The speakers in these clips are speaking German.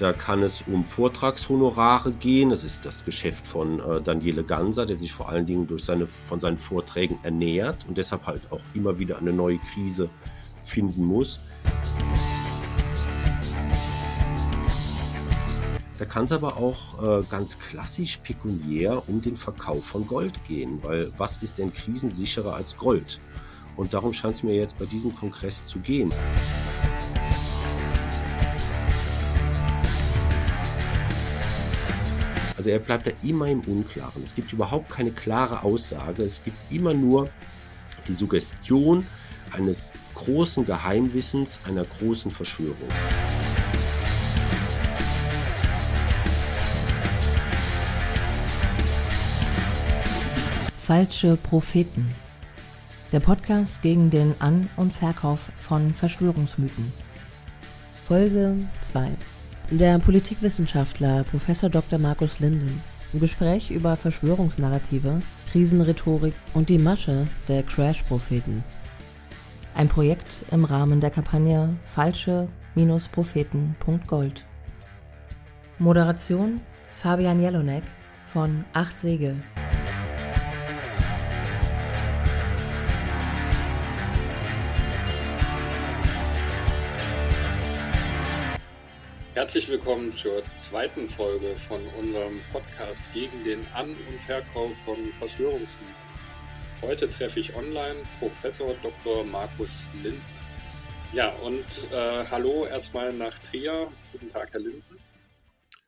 Da kann es um Vortragshonorare gehen. Das ist das Geschäft von äh, Daniele Ganser, der sich vor allen Dingen durch seine, von seinen Vorträgen ernährt und deshalb halt auch immer wieder eine neue Krise finden muss. Da kann es aber auch äh, ganz klassisch pekuniär um den Verkauf von Gold gehen, weil was ist denn krisensicherer als Gold? Und darum scheint es mir jetzt bei diesem Kongress zu gehen. Also er bleibt da immer im Unklaren. Es gibt überhaupt keine klare Aussage. Es gibt immer nur die Suggestion eines großen Geheimwissens, einer großen Verschwörung. Falsche Propheten. Der Podcast gegen den An- und Verkauf von Verschwörungsmythen. Folge 2. Der Politikwissenschaftler Prof. Dr. Markus Linden im Gespräch über Verschwörungsnarrative, Krisenrhetorik und die Masche der Crash-Propheten. Ein Projekt im Rahmen der Kampagne Falsche-Propheten.gold. Moderation Fabian Jelonek von Acht Segel. Herzlich willkommen zur zweiten Folge von unserem Podcast gegen den An- und Verkauf von Verschwörungsmythen. Heute treffe ich online Professor Dr. Markus Linden. Ja, und äh, hallo erstmal nach Trier. Guten Tag, Herr Linden.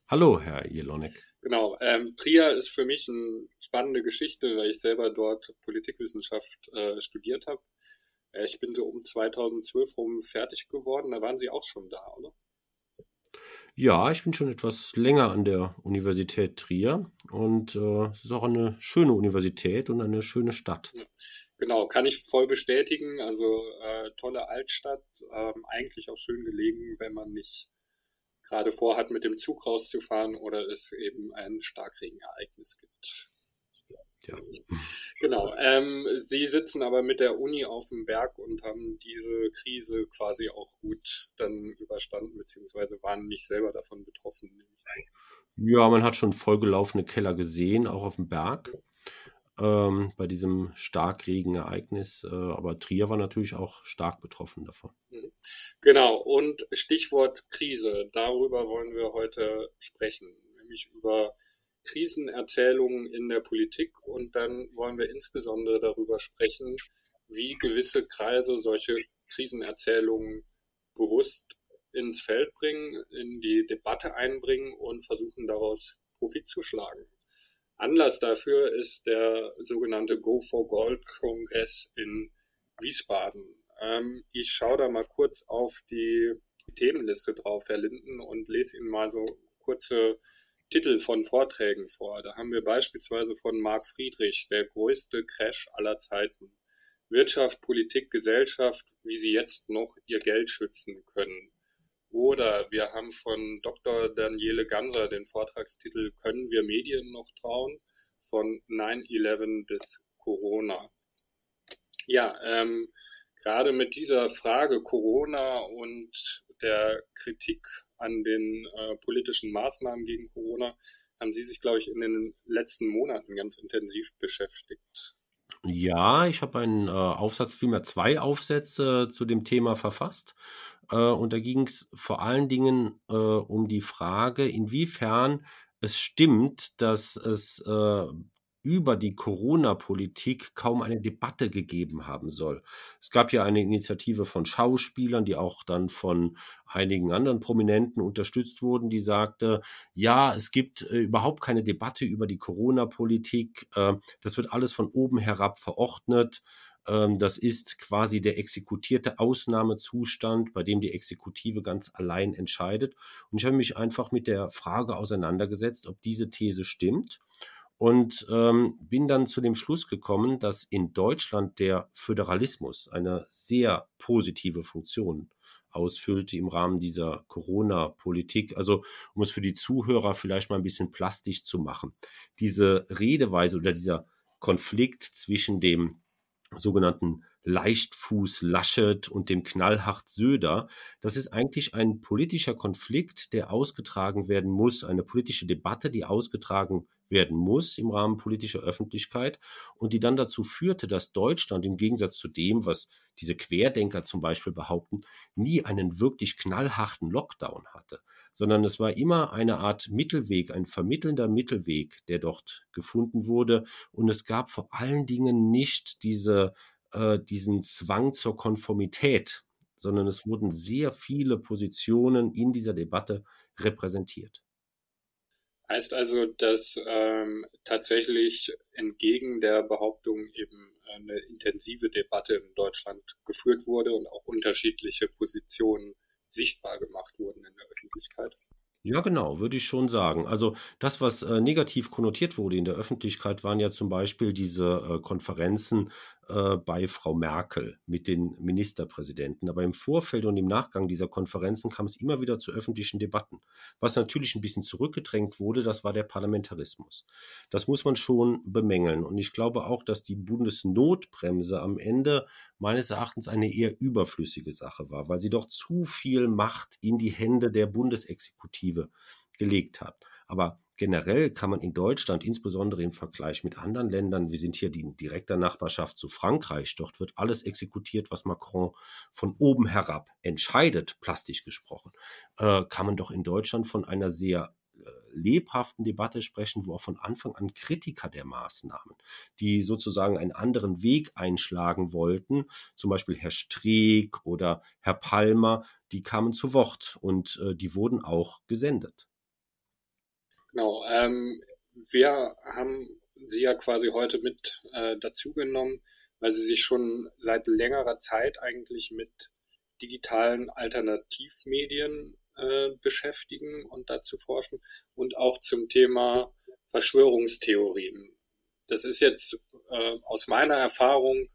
Hallo, Herr Jelonek. Genau, ähm, Trier ist für mich eine spannende Geschichte, weil ich selber dort Politikwissenschaft äh, studiert habe. Äh, ich bin so um 2012 rum fertig geworden, da waren Sie auch schon da, oder? Ja, ich bin schon etwas länger an der Universität Trier und äh, es ist auch eine schöne Universität und eine schöne Stadt. Genau, kann ich voll bestätigen. Also äh, tolle Altstadt, ähm, eigentlich auch schön gelegen, wenn man nicht gerade vorhat, mit dem Zug rauszufahren oder es eben ein Starkregenereignis gibt. Ja. Genau. Ähm, Sie sitzen aber mit der Uni auf dem Berg und haben diese Krise quasi auch gut dann überstanden, beziehungsweise waren nicht selber davon betroffen. Ja, man hat schon vollgelaufene Keller gesehen, auch auf dem Berg. Ähm, bei diesem Starkregenereignis. Äh, aber Trier war natürlich auch stark betroffen davon. Mhm. Genau, und Stichwort Krise, darüber wollen wir heute sprechen, nämlich über Krisenerzählungen in der Politik und dann wollen wir insbesondere darüber sprechen, wie gewisse Kreise solche Krisenerzählungen bewusst ins Feld bringen, in die Debatte einbringen und versuchen daraus Profit zu schlagen. Anlass dafür ist der sogenannte Go for Gold Kongress in Wiesbaden. Ähm, ich schaue da mal kurz auf die Themenliste drauf, Herr Linden, und lese Ihnen mal so kurze Titel von Vorträgen vor. Da haben wir beispielsweise von Marc Friedrich, der größte Crash aller Zeiten. Wirtschaft, Politik, Gesellschaft, wie sie jetzt noch ihr Geld schützen können. Oder wir haben von Dr. Daniele Ganser den Vortragstitel Können wir Medien noch trauen? Von 9-11 bis Corona. Ja, ähm, gerade mit dieser Frage Corona und der Kritik an den äh, politischen Maßnahmen gegen Corona haben Sie sich, glaube ich, in den letzten Monaten ganz intensiv beschäftigt. Ja, ich habe einen äh, Aufsatz, vielmehr zwei Aufsätze zu dem Thema verfasst. Äh, und da ging es vor allen Dingen äh, um die Frage, inwiefern es stimmt, dass es äh, über die Corona-Politik kaum eine Debatte gegeben haben soll. Es gab ja eine Initiative von Schauspielern, die auch dann von einigen anderen Prominenten unterstützt wurden, die sagte, ja, es gibt äh, überhaupt keine Debatte über die Corona-Politik. Äh, das wird alles von oben herab verordnet. Ähm, das ist quasi der exekutierte Ausnahmezustand, bei dem die Exekutive ganz allein entscheidet. Und ich habe mich einfach mit der Frage auseinandergesetzt, ob diese These stimmt und ähm, bin dann zu dem Schluss gekommen, dass in Deutschland der Föderalismus eine sehr positive Funktion ausfüllte im Rahmen dieser Corona-Politik. Also um es für die Zuhörer vielleicht mal ein bisschen plastisch zu machen. Diese Redeweise oder dieser Konflikt zwischen dem sogenannten Leichtfuß Laschet und dem knallhart Söder. Das ist eigentlich ein politischer Konflikt, der ausgetragen werden muss, eine politische Debatte, die ausgetragen werden muss im Rahmen politischer Öffentlichkeit und die dann dazu führte, dass Deutschland im Gegensatz zu dem, was diese Querdenker zum Beispiel behaupten, nie einen wirklich knallharten Lockdown hatte, sondern es war immer eine Art Mittelweg, ein vermittelnder Mittelweg, der dort gefunden wurde. Und es gab vor allen Dingen nicht diese, äh, diesen Zwang zur Konformität, sondern es wurden sehr viele Positionen in dieser Debatte repräsentiert. Heißt also, dass ähm, tatsächlich entgegen der Behauptung eben eine intensive Debatte in Deutschland geführt wurde und auch unterschiedliche Positionen sichtbar gemacht wurden in der Öffentlichkeit. Ja, genau, würde ich schon sagen. Also das, was äh, negativ konnotiert wurde in der Öffentlichkeit, waren ja zum Beispiel diese äh, Konferenzen äh, bei Frau Merkel mit den Ministerpräsidenten. Aber im Vorfeld und im Nachgang dieser Konferenzen kam es immer wieder zu öffentlichen Debatten. Was natürlich ein bisschen zurückgedrängt wurde, das war der Parlamentarismus. Das muss man schon bemängeln. Und ich glaube auch, dass die Bundesnotbremse am Ende meines Erachtens eine eher überflüssige Sache war, weil sie doch zu viel Macht in die Hände der Bundesexekutive gelegt hat. Aber generell kann man in Deutschland, insbesondere im Vergleich mit anderen Ländern, wir sind hier in direkter Nachbarschaft zu Frankreich, dort wird alles exekutiert, was Macron von oben herab entscheidet, plastisch gesprochen, äh, kann man doch in Deutschland von einer sehr äh, lebhaften Debatte sprechen, wo auch von Anfang an Kritiker der Maßnahmen, die sozusagen einen anderen Weg einschlagen wollten, zum Beispiel Herr Streeck oder Herr Palmer, die kamen zu Wort und äh, die wurden auch gesendet. Genau. Ähm, wir haben Sie ja quasi heute mit äh, dazugenommen, weil Sie sich schon seit längerer Zeit eigentlich mit digitalen Alternativmedien äh, beschäftigen und dazu forschen und auch zum Thema Verschwörungstheorien. Das ist jetzt äh, aus meiner Erfahrung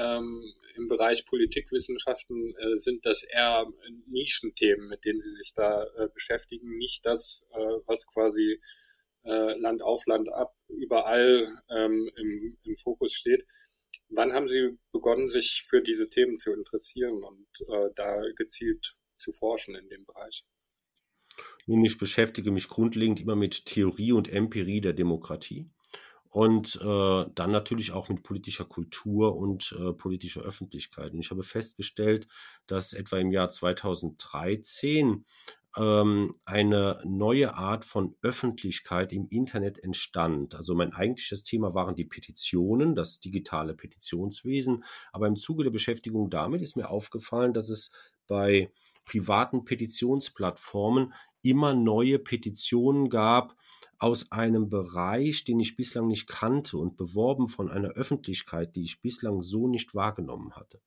ähm, im Bereich Politikwissenschaften äh, sind das eher Nischenthemen, mit denen sie sich da äh, beschäftigen, nicht das, äh, was quasi äh, Land auf Land ab überall ähm, im, im Fokus steht. Wann haben Sie begonnen, sich für diese Themen zu interessieren und äh, da gezielt zu forschen in dem Bereich? Nun, ich beschäftige mich grundlegend immer mit Theorie und Empirie der Demokratie und äh, dann natürlich auch mit politischer Kultur und äh, politischer Öffentlichkeit. Und ich habe festgestellt, dass etwa im Jahr 2013 ähm, eine neue Art von Öffentlichkeit im Internet entstand. Also mein eigentliches Thema waren die Petitionen, das digitale Petitionswesen. Aber im Zuge der Beschäftigung damit ist mir aufgefallen, dass es bei privaten Petitionsplattformen immer neue Petitionen gab, aus einem Bereich, den ich bislang nicht kannte und beworben von einer Öffentlichkeit, die ich bislang so nicht wahrgenommen hatte.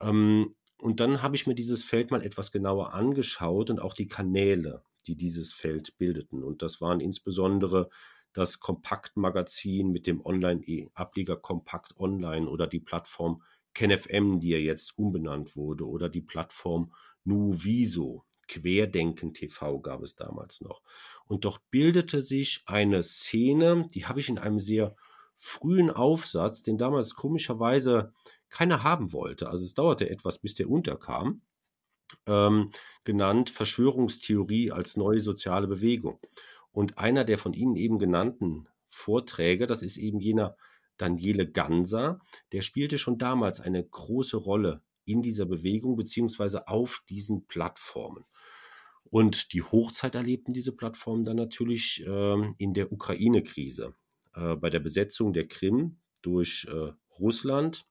Ähm, und dann habe ich mir dieses Feld mal etwas genauer angeschaut und auch die Kanäle, die dieses Feld bildeten. Und das waren insbesondere das Kompaktmagazin mit dem Online-Ableger Kompakt Online oder die Plattform KenFM, die ja jetzt umbenannt wurde, oder die Plattform Nuviso. Querdenken TV gab es damals noch. Und dort bildete sich eine Szene, die habe ich in einem sehr frühen Aufsatz, den damals komischerweise keiner haben wollte. Also es dauerte etwas, bis der unterkam. Ähm, genannt Verschwörungstheorie als neue soziale Bewegung. Und einer der von Ihnen eben genannten Vorträge, das ist eben jener Daniele Ganser, der spielte schon damals eine große Rolle in dieser Bewegung beziehungsweise auf diesen Plattformen. Und die Hochzeit erlebten diese Plattformen dann natürlich äh, in der Ukraine-Krise. Äh, bei der Besetzung der Krim durch äh, Russland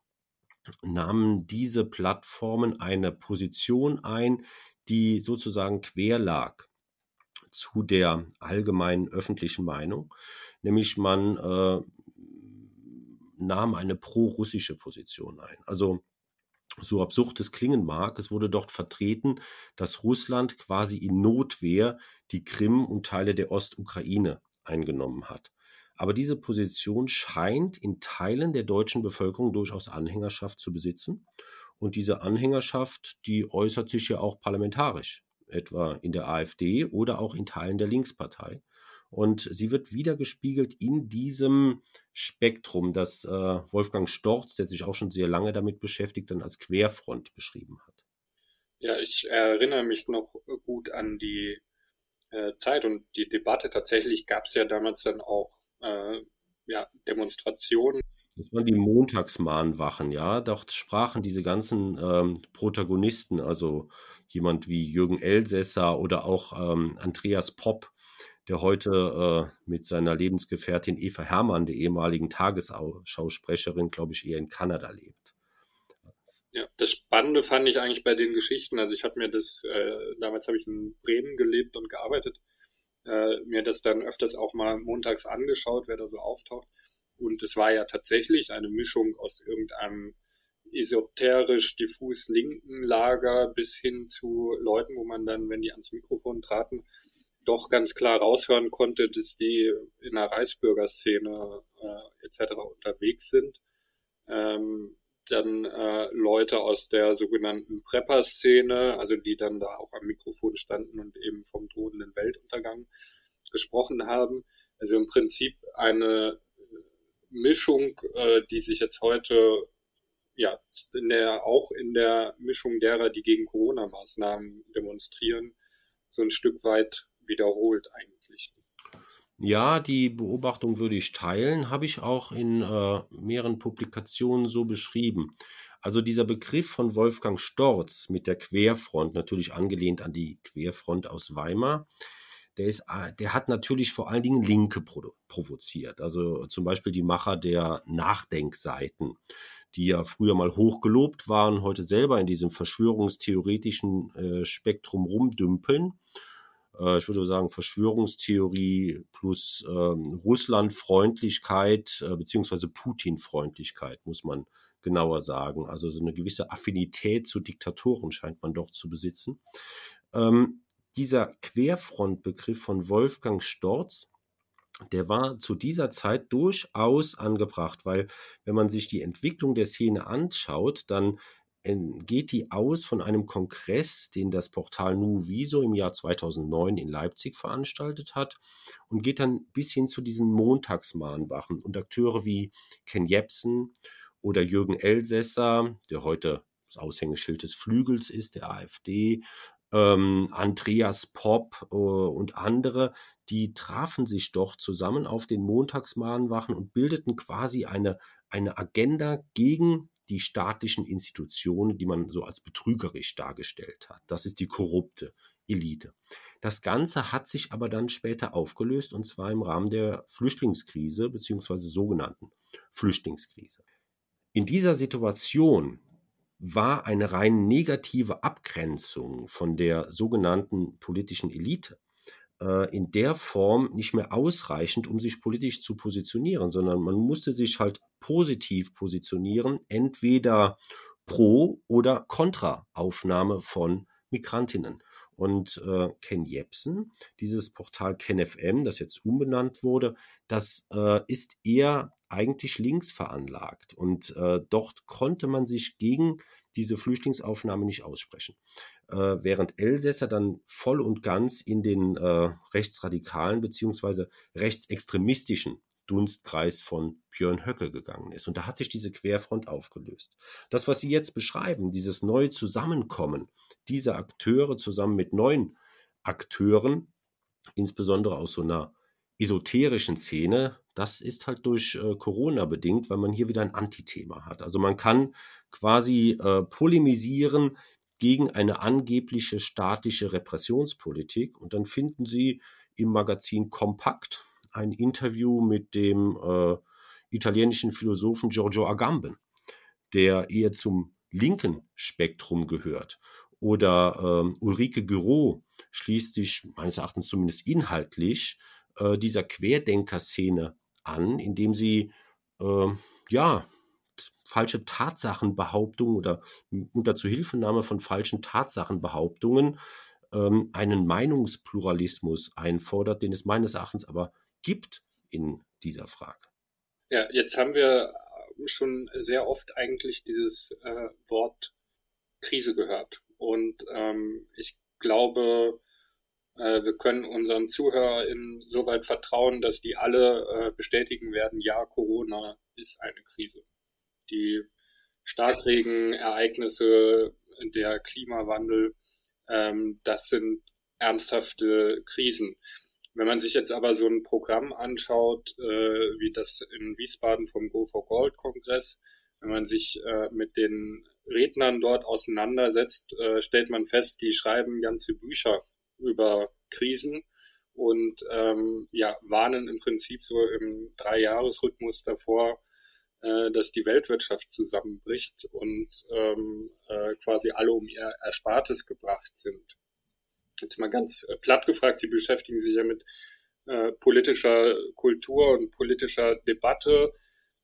nahmen diese Plattformen eine Position ein, die sozusagen quer lag zu der allgemeinen öffentlichen Meinung, nämlich man äh, nahm eine pro-russische Position ein. Also so absurd es klingen mag, es wurde dort vertreten, dass Russland quasi in Notwehr die Krim und Teile der Ostukraine eingenommen hat. Aber diese Position scheint in Teilen der deutschen Bevölkerung durchaus Anhängerschaft zu besitzen. Und diese Anhängerschaft, die äußert sich ja auch parlamentarisch, etwa in der AfD oder auch in Teilen der Linkspartei. Und sie wird wieder gespiegelt in diesem Spektrum, das äh, Wolfgang Storz, der sich auch schon sehr lange damit beschäftigt, dann als Querfront beschrieben hat. Ja, ich erinnere mich noch gut an die äh, Zeit und die Debatte. Tatsächlich gab es ja damals dann auch äh, ja, Demonstrationen. Das waren die Montagsmahnwachen, ja. Dort sprachen diese ganzen ähm, Protagonisten, also jemand wie Jürgen Elsässer oder auch ähm, Andreas Popp, der heute äh, mit seiner Lebensgefährtin Eva Herrmann, der ehemaligen Tagesschausprecherin, glaube ich, eher in Kanada lebt. Ja, das Spannende fand ich eigentlich bei den Geschichten. Also ich habe mir das, äh, damals habe ich in Bremen gelebt und gearbeitet, äh, mir das dann öfters auch mal montags angeschaut, wer da so auftaucht. Und es war ja tatsächlich eine Mischung aus irgendeinem esoterisch diffus linken Lager bis hin zu Leuten, wo man dann, wenn die ans Mikrofon traten, doch ganz klar raushören konnte, dass die in der Reichsbürgerszene äh, etc. unterwegs sind. Ähm, dann äh, Leute aus der sogenannten Prepper-Szene, also die dann da auch am Mikrofon standen und eben vom drohenden Weltuntergang gesprochen haben. Also im Prinzip eine Mischung, äh, die sich jetzt heute ja in der, auch in der Mischung derer, die gegen Corona-Maßnahmen demonstrieren, so ein Stück weit wiederholt eigentlich. Ja, die Beobachtung würde ich teilen, habe ich auch in äh, mehreren Publikationen so beschrieben. Also dieser Begriff von Wolfgang Storz mit der Querfront, natürlich angelehnt an die Querfront aus Weimar, der, ist, äh, der hat natürlich vor allen Dingen Linke provoziert. Also zum Beispiel die Macher der Nachdenkseiten, die ja früher mal hochgelobt waren, heute selber in diesem verschwörungstheoretischen äh, Spektrum rumdümpeln äh, ich würde sagen, Verschwörungstheorie plus ähm, Russlandfreundlichkeit äh, beziehungsweise Putin-Freundlichkeit, muss man genauer sagen. Also so eine gewisse Affinität zu Diktatoren scheint man doch zu besitzen. Ähm, dieser Querfrontbegriff von Wolfgang Storz, der war zu dieser Zeit durchaus angebracht, weil wenn man sich die Entwicklung der Szene anschaut, dann geht die aus von einem Kongress, den das Portal Nuviso im Jahr 2009 in Leipzig veranstaltet hat und geht dann bis hin zu diesen Montagsmahnwachen und Akteure wie Ken Jebsen oder Jürgen Elsässer, der heute das Aushängeschild des Flügels ist, der AfD, ähm, Andreas Popp äh, und andere, die trafen sich doch zusammen auf den Montagsmahnwachen und bildeten quasi eine, eine Agenda gegen die staatlichen Institutionen, die man so als betrügerisch dargestellt hat. Das ist die korrupte Elite. Das Ganze hat sich aber dann später aufgelöst und zwar im Rahmen der Flüchtlingskrise beziehungsweise sogenannten Flüchtlingskrise. In dieser Situation war eine rein negative Abgrenzung von der sogenannten politischen Elite in der Form nicht mehr ausreichend, um sich politisch zu positionieren, sondern man musste sich halt positiv positionieren, entweder pro oder kontra Aufnahme von Migrantinnen. Und äh, Ken Jebsen, dieses Portal KenFM, das jetzt umbenannt wurde, das äh, ist eher eigentlich links veranlagt. Und äh, dort konnte man sich gegen diese Flüchtlingsaufnahme nicht aussprechen. Äh, während Elsässer dann voll und ganz in den äh, rechtsradikalen beziehungsweise rechtsextremistischen Dunstkreis von Björn Höcke gegangen ist. Und da hat sich diese Querfront aufgelöst. Das, was Sie jetzt beschreiben, dieses neue Zusammenkommen dieser Akteure zusammen mit neuen Akteuren, insbesondere aus so einer esoterischen Szene, das ist halt durch äh, Corona bedingt, weil man hier wieder ein Antithema hat. Also man kann quasi äh, polemisieren gegen eine angebliche staatliche Repressionspolitik und dann finden Sie im Magazin Kompakt ein Interview mit dem äh, italienischen Philosophen Giorgio Agamben, der eher zum linken Spektrum gehört. Oder äh, Ulrike Giro schließt sich meines Erachtens zumindest inhaltlich äh, dieser Querdenker-Szene an, indem sie äh, ja falsche Tatsachenbehauptungen oder unter Zuhilfenahme von falschen Tatsachenbehauptungen ähm, einen Meinungspluralismus einfordert, den es meines Erachtens aber gibt in dieser Frage. Ja, jetzt haben wir schon sehr oft eigentlich dieses äh, Wort Krise gehört. Und ähm, ich glaube, äh, wir können unseren ZuhörerInnen soweit vertrauen, dass die alle äh, bestätigen werden, ja, Corona ist eine Krise. Die Starkregenereignisse, der Klimawandel, ähm, das sind ernsthafte Krisen. Wenn man sich jetzt aber so ein Programm anschaut, äh, wie das in Wiesbaden vom Go for Gold Kongress, wenn man sich äh, mit den Rednern dort auseinandersetzt, äh, stellt man fest, die schreiben ganze Bücher über Krisen und ähm, ja, warnen im Prinzip so im Dreijahresrhythmus davor, äh, dass die Weltwirtschaft zusammenbricht und ähm, äh, quasi alle um ihr Erspartes gebracht sind. Jetzt mal ganz äh, platt gefragt, Sie beschäftigen sich ja mit äh, politischer Kultur und politischer Debatte.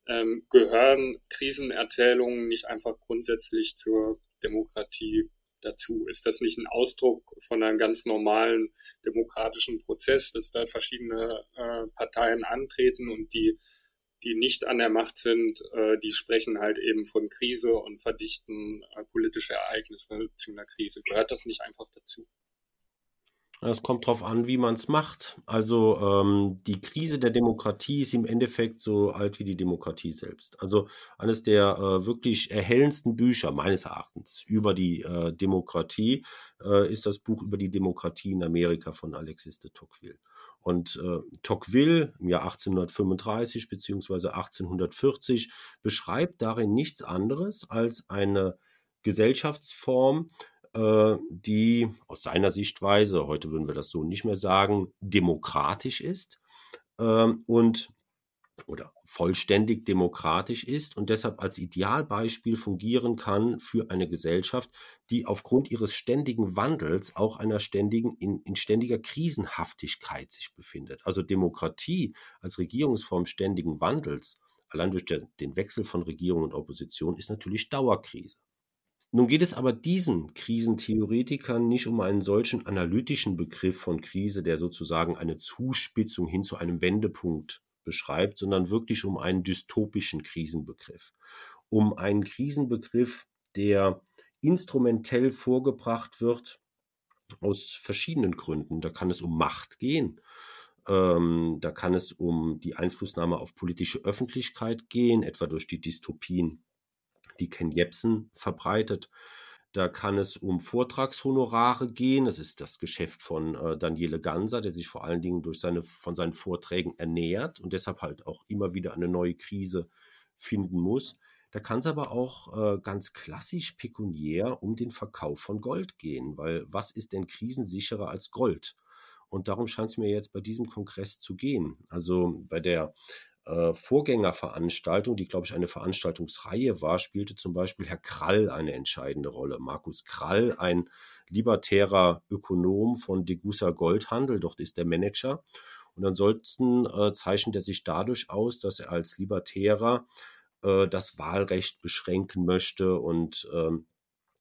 Ähm, gehören Krisenerzählungen nicht einfach grundsätzlich zur Demokratie dazu? Ist das nicht ein Ausdruck von einem ganz normalen demokratischen Prozess, dass da verschiedene äh, Parteien antreten und die, die nicht an der Macht sind, äh, die sprechen halt eben von Krise und verdichten äh, politische Ereignisse zu einer Krise? Gehört das nicht einfach dazu? Es kommt darauf an, wie man es macht. Also ähm, die Krise der Demokratie ist im Endeffekt so alt wie die Demokratie selbst. Also eines der äh, wirklich erhellendsten Bücher meines Erachtens über die äh, Demokratie äh, ist das Buch über die Demokratie in Amerika von Alexis de Tocqueville. Und äh, Tocqueville im Jahr 1835 bzw. 1840 beschreibt darin nichts anderes als eine Gesellschaftsform, äh, die aus seiner Sichtweise, heute würden wir das so nicht mehr sagen, demokratisch ist ähm, und oder vollständig demokratisch ist und deshalb als Idealbeispiel fungieren kann für eine Gesellschaft, die aufgrund ihres ständigen Wandels auch einer ständigen, in, in ständiger Krisenhaftigkeit sich befindet. Also Demokratie als Regierungsform ständigen Wandels, allein durch der, den Wechsel von Regierung und Opposition, ist natürlich Dauerkrise. Nun geht es aber diesen Krisentheoretikern nicht um einen solchen analytischen Begriff von Krise, der sozusagen eine Zuspitzung hin zu einem Wendepunkt beschreibt, sondern wirklich um einen dystopischen Krisenbegriff. Um einen Krisenbegriff, der instrumentell vorgebracht wird aus verschiedenen Gründen. Da kann es um Macht gehen. Ähm, da kann es um die Einflussnahme auf politische Öffentlichkeit gehen, etwa durch die Dystopien die Ken Jebsen verbreitet. Da kann es um Vortragshonorare gehen. Das ist das Geschäft von äh, Daniele Ganser, der sich vor allen Dingen durch seine, von seinen Vorträgen ernährt und deshalb halt auch immer wieder eine neue Krise finden muss. Da kann es aber auch äh, ganz klassisch pekuniär um den Verkauf von Gold gehen, weil was ist denn krisensicherer als Gold? Und darum scheint es mir jetzt bei diesem Kongress zu gehen. Also bei der äh, Vorgängerveranstaltung, die, glaube ich, eine Veranstaltungsreihe war, spielte zum Beispiel Herr Krall eine entscheidende Rolle. Markus Krall, ein libertärer Ökonom von Degussa Goldhandel, dort ist der Manager. Und ansonsten äh, zeichnet er sich dadurch aus, dass er als Libertärer äh, das Wahlrecht beschränken möchte und ähm,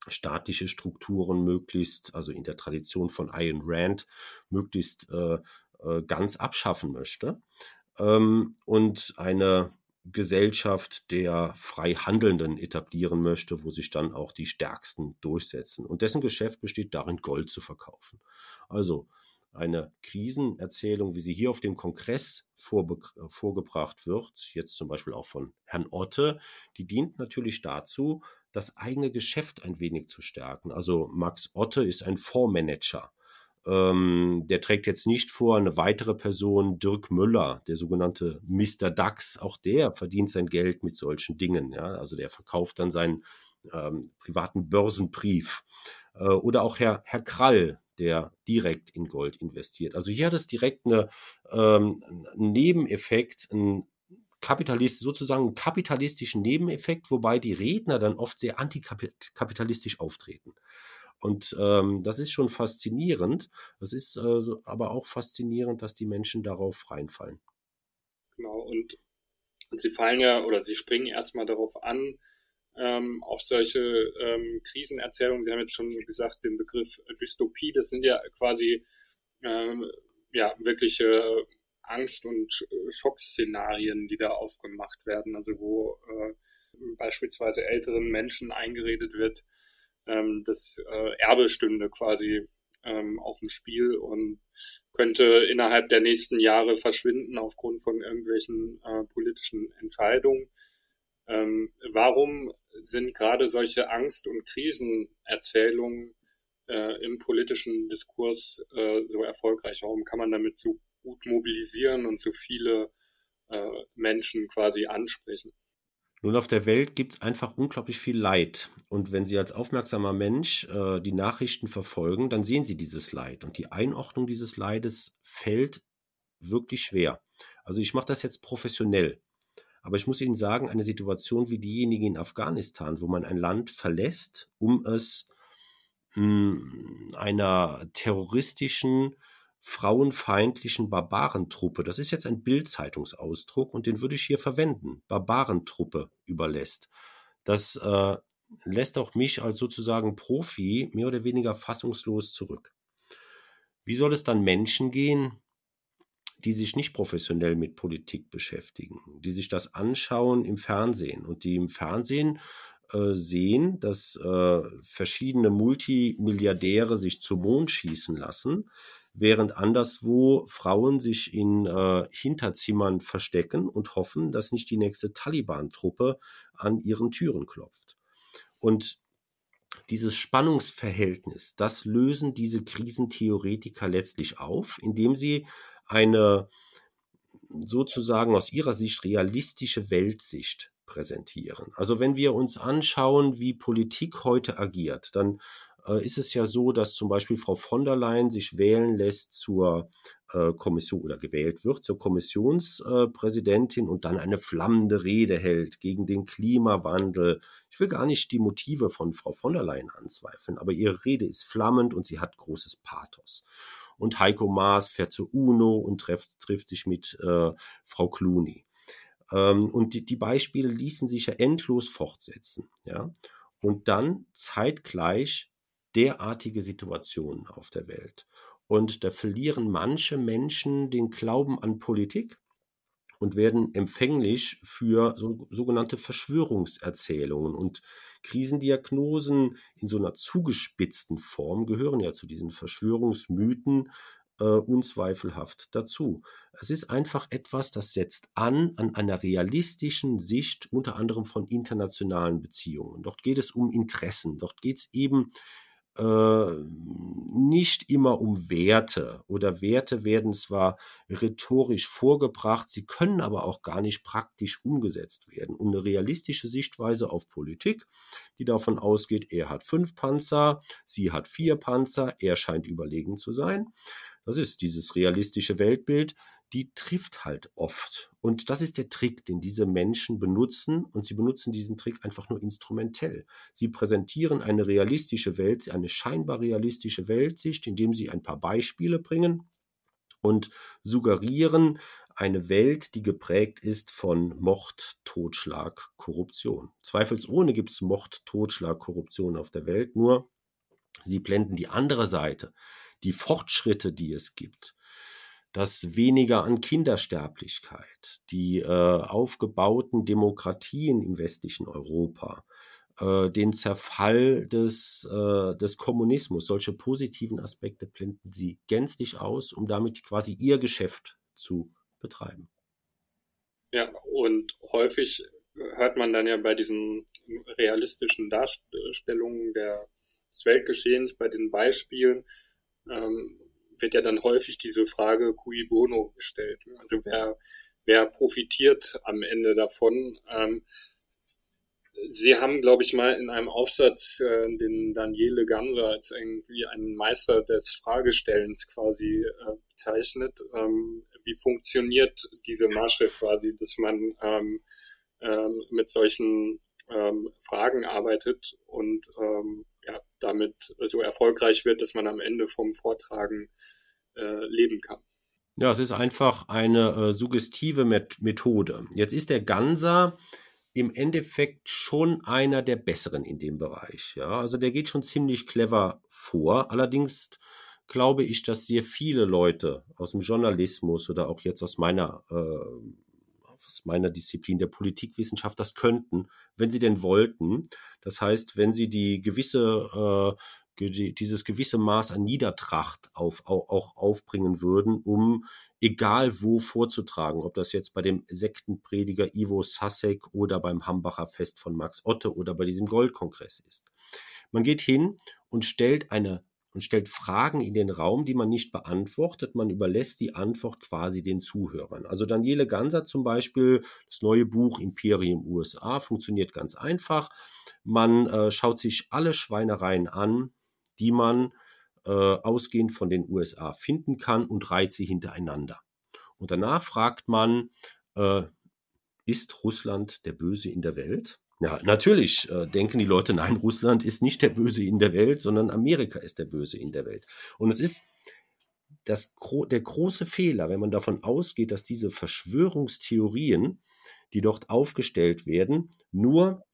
staatliche Strukturen möglichst, also in der Tradition von Ayn Rand, möglichst äh, äh ganz abschaffen möchte ähm, und eine Gesellschaft der frei Handelnden etablieren möchte, wo sich dann auch die Stärksten durchsetzen. Und dessen Geschäft besteht darin, Gold zu verkaufen. Also eine Krisenerzählung, wie sie hier auf dem Kongress vorgebracht wird, jetzt zum Beispiel auch von Herrn Otte, die dient natürlich dazu, das eigene Geschäft ein wenig zu stärken. Also Max Otte ist ein Fondsmanager ähm, der trägt jetzt nicht vor, eine weitere Person, Dirk Müller, der sogenannte Mr. Dax, auch der verdient sein Geld mit solchen Dingen. Ja? Also der verkauft dann seinen ähm, privaten Börsenbrief. Äh, oder auch Herr, Herr Krall, der direkt in Gold investiert. Also hier hat es direkt eine, ähm, einen Nebeneffekt, einen Kapitalist, sozusagen einen kapitalistischen Nebeneffekt, wobei die Redner dann oft sehr antikapitalistisch auftreten. Und ähm, das ist schon faszinierend. Es ist äh, aber auch faszinierend, dass die Menschen darauf reinfallen. Genau, und, und sie fallen ja oder sie springen erstmal darauf an, ähm, auf solche ähm, Krisenerzählungen. Sie haben jetzt schon gesagt, den Begriff Dystopie, das sind ja quasi ähm, ja, wirkliche Angst- und Schockszenarien, die da aufgemacht werden, also wo äh, beispielsweise älteren Menschen eingeredet wird, ähm, das äh, Erbe stünde quasi ähm, auf dem Spiel und könnte innerhalb der nächsten Jahre verschwinden aufgrund von irgendwelchen äh, politischen Entscheidungen. Ähm, warum sind gerade solche Angst- und Krisenerzählungen äh, im politischen Diskurs äh, so erfolgreich? Warum kann man damit so gut mobilisieren und so viele äh, Menschen quasi ansprechen? Nun, auf der Welt gibt es einfach unglaublich viel Leid. Und wenn Sie als aufmerksamer Mensch äh, die Nachrichten verfolgen, dann sehen Sie dieses Leid. Und die Einordnung dieses Leides fällt wirklich schwer. Also ich mache das jetzt professionell. Aber ich muss Ihnen sagen, eine Situation wie diejenige in Afghanistan, wo man ein Land verlässt, um es mh, hm, einer terroristischen frauenfeindlichen Barbarentruppe, das ist jetzt ein Bildzeitungsausdruck und den würde ich hier verwenden, Barbarentruppe überlässt. Das äh, lässt auch mich als sozusagen Profi mehr oder weniger fassungslos zurück. Wie soll es dann Menschen gehen, die sich nicht professionell mit Politik beschäftigen, die sich das anschauen im Fernsehen und die im Fernsehen äh, sehen, dass äh, verschiedene Multimilliardäre sich zum Mond schießen lassen, während anderswo Frauen sich in äh, Hinterzimmern verstecken und hoffen, dass nicht die nächste Taliban-Truppe an ihren Türen klopft. Und dieses Spannungsverhältnis, das lösen diese Krisentheoretiker letztlich auf, indem sie eine sozusagen aus ihrer Sicht realistische Weltsicht präsentieren. Also wenn wir uns anschauen, wie Politik heute agiert, dann ist es ja so, dass zum Beispiel Frau von der Leyen sich wählen lässt zur äh, Kommission oder gewählt wird zur Kommissionspräsidentin und dann eine flammende Rede hält gegen den Klimawandel. Ich will gar nicht die Motive von Frau von der Leyen anzweifeln, aber ihre Rede ist flammend und sie hat großes Pathos. Und Heiko Maas fährt zur UNO und trifft, trifft sich mit äh, Frau Clooney. Ähm, und die, die Beispiele ließen sich ja endlos fortsetzen. Ja? Und dann zeitgleich derartige Situationen auf der Welt. Und da verlieren manche Menschen den Glauben an Politik und werden empfänglich für so, sogenannte Verschwörungserzählungen. Und Krisendiagnosen in so einer zugespitzten Form gehören ja zu diesen Verschwörungsmythen äh, unzweifelhaft dazu. Es ist einfach etwas, das setzt an an einer realistischen Sicht unter anderem von internationalen Beziehungen. Dort geht es um Interessen, dort geht es eben äh, nicht immer um Werte oder Werte werden zwar rhetorisch vorgebracht, sie können aber auch gar nicht praktisch umgesetzt werden. Und eine realistische Sichtweise auf Politik, die davon ausgeht, er hat fünf Panzer, sie hat vier Panzer, er scheint überlegen zu sein. Das ist dieses realistische Weltbild, die trifft halt oft. Und das ist der Trick, den diese Menschen benutzen. Und sie benutzen diesen Trick einfach nur instrumentell. Sie präsentieren eine realistische Welt, eine scheinbar realistische Weltsicht, indem sie ein paar Beispiele bringen und suggerieren eine Welt, die geprägt ist von Mord, Totschlag, Korruption. Zweifelsohne gibt es Mord, Totschlag, Korruption auf der Welt, nur sie blenden die andere Seite, die Fortschritte, die es gibt, das weniger an Kindersterblichkeit, die äh, aufgebauten Demokratien im westlichen Europa, äh, den Zerfall des, äh, des Kommunismus, solche positiven Aspekte blenden sie gänzlich aus, um damit quasi ihr Geschäft zu betreiben. Ja, und häufig hört man dann ja bei diesen realistischen Darstellungen der, des Weltgeschehens, bei den Beispielen, ähm, wird ja dann häufig diese Frage cui bono gestellt. Ne? Also wer, wer profitiert am Ende davon? Ähm, Sie haben, glaube ich, mal in einem Aufsatz äh, den Daniele Ganser als irgendwie einen Meister des Fragestellens quasi äh, bezeichnet. Ähm, wie funktioniert diese Masche quasi, dass man ähm, ähm, mit solchen ähm, Fragen arbeitet und ähm, damit so erfolgreich wird, dass man am Ende vom Vortragen äh, leben kann. Ja, es ist einfach eine äh, suggestive Met Methode. Jetzt ist der Ganser im Endeffekt schon einer der besseren in dem Bereich. Ja, also der geht schon ziemlich clever vor. Allerdings glaube ich, dass sehr viele Leute aus dem Journalismus oder auch jetzt aus meiner äh, meiner Disziplin der Politikwissenschaft das könnten, wenn sie denn wollten. Das heißt, wenn sie die gewisse äh, dieses gewisse Maß an Niedertracht auf, auch, auch aufbringen würden, um egal wo vorzutragen, ob das jetzt bei dem Sektenprediger Ivo Sasek oder beim Hambacher Fest von Max Otte oder bei diesem Goldkongress ist. Man geht hin und stellt eine und stellt Fragen in den Raum, die man nicht beantwortet. Man überlässt die Antwort quasi den Zuhörern. Also Daniele Ganser zum Beispiel, das neue Buch Imperium USA funktioniert ganz einfach. Man äh, schaut sich alle Schweinereien an, die man äh, ausgehend von den USA finden kann und reiht sie hintereinander. Und danach fragt man, äh, ist Russland der Böse in der Welt? Ja, natürlich äh, denken die Leute, nein, Russland ist nicht der Böse in der Welt, sondern Amerika ist der Böse in der Welt. Und es ist das, der große Fehler, wenn man davon ausgeht, dass diese Verschwörungstheorien, die dort aufgestellt werden, nur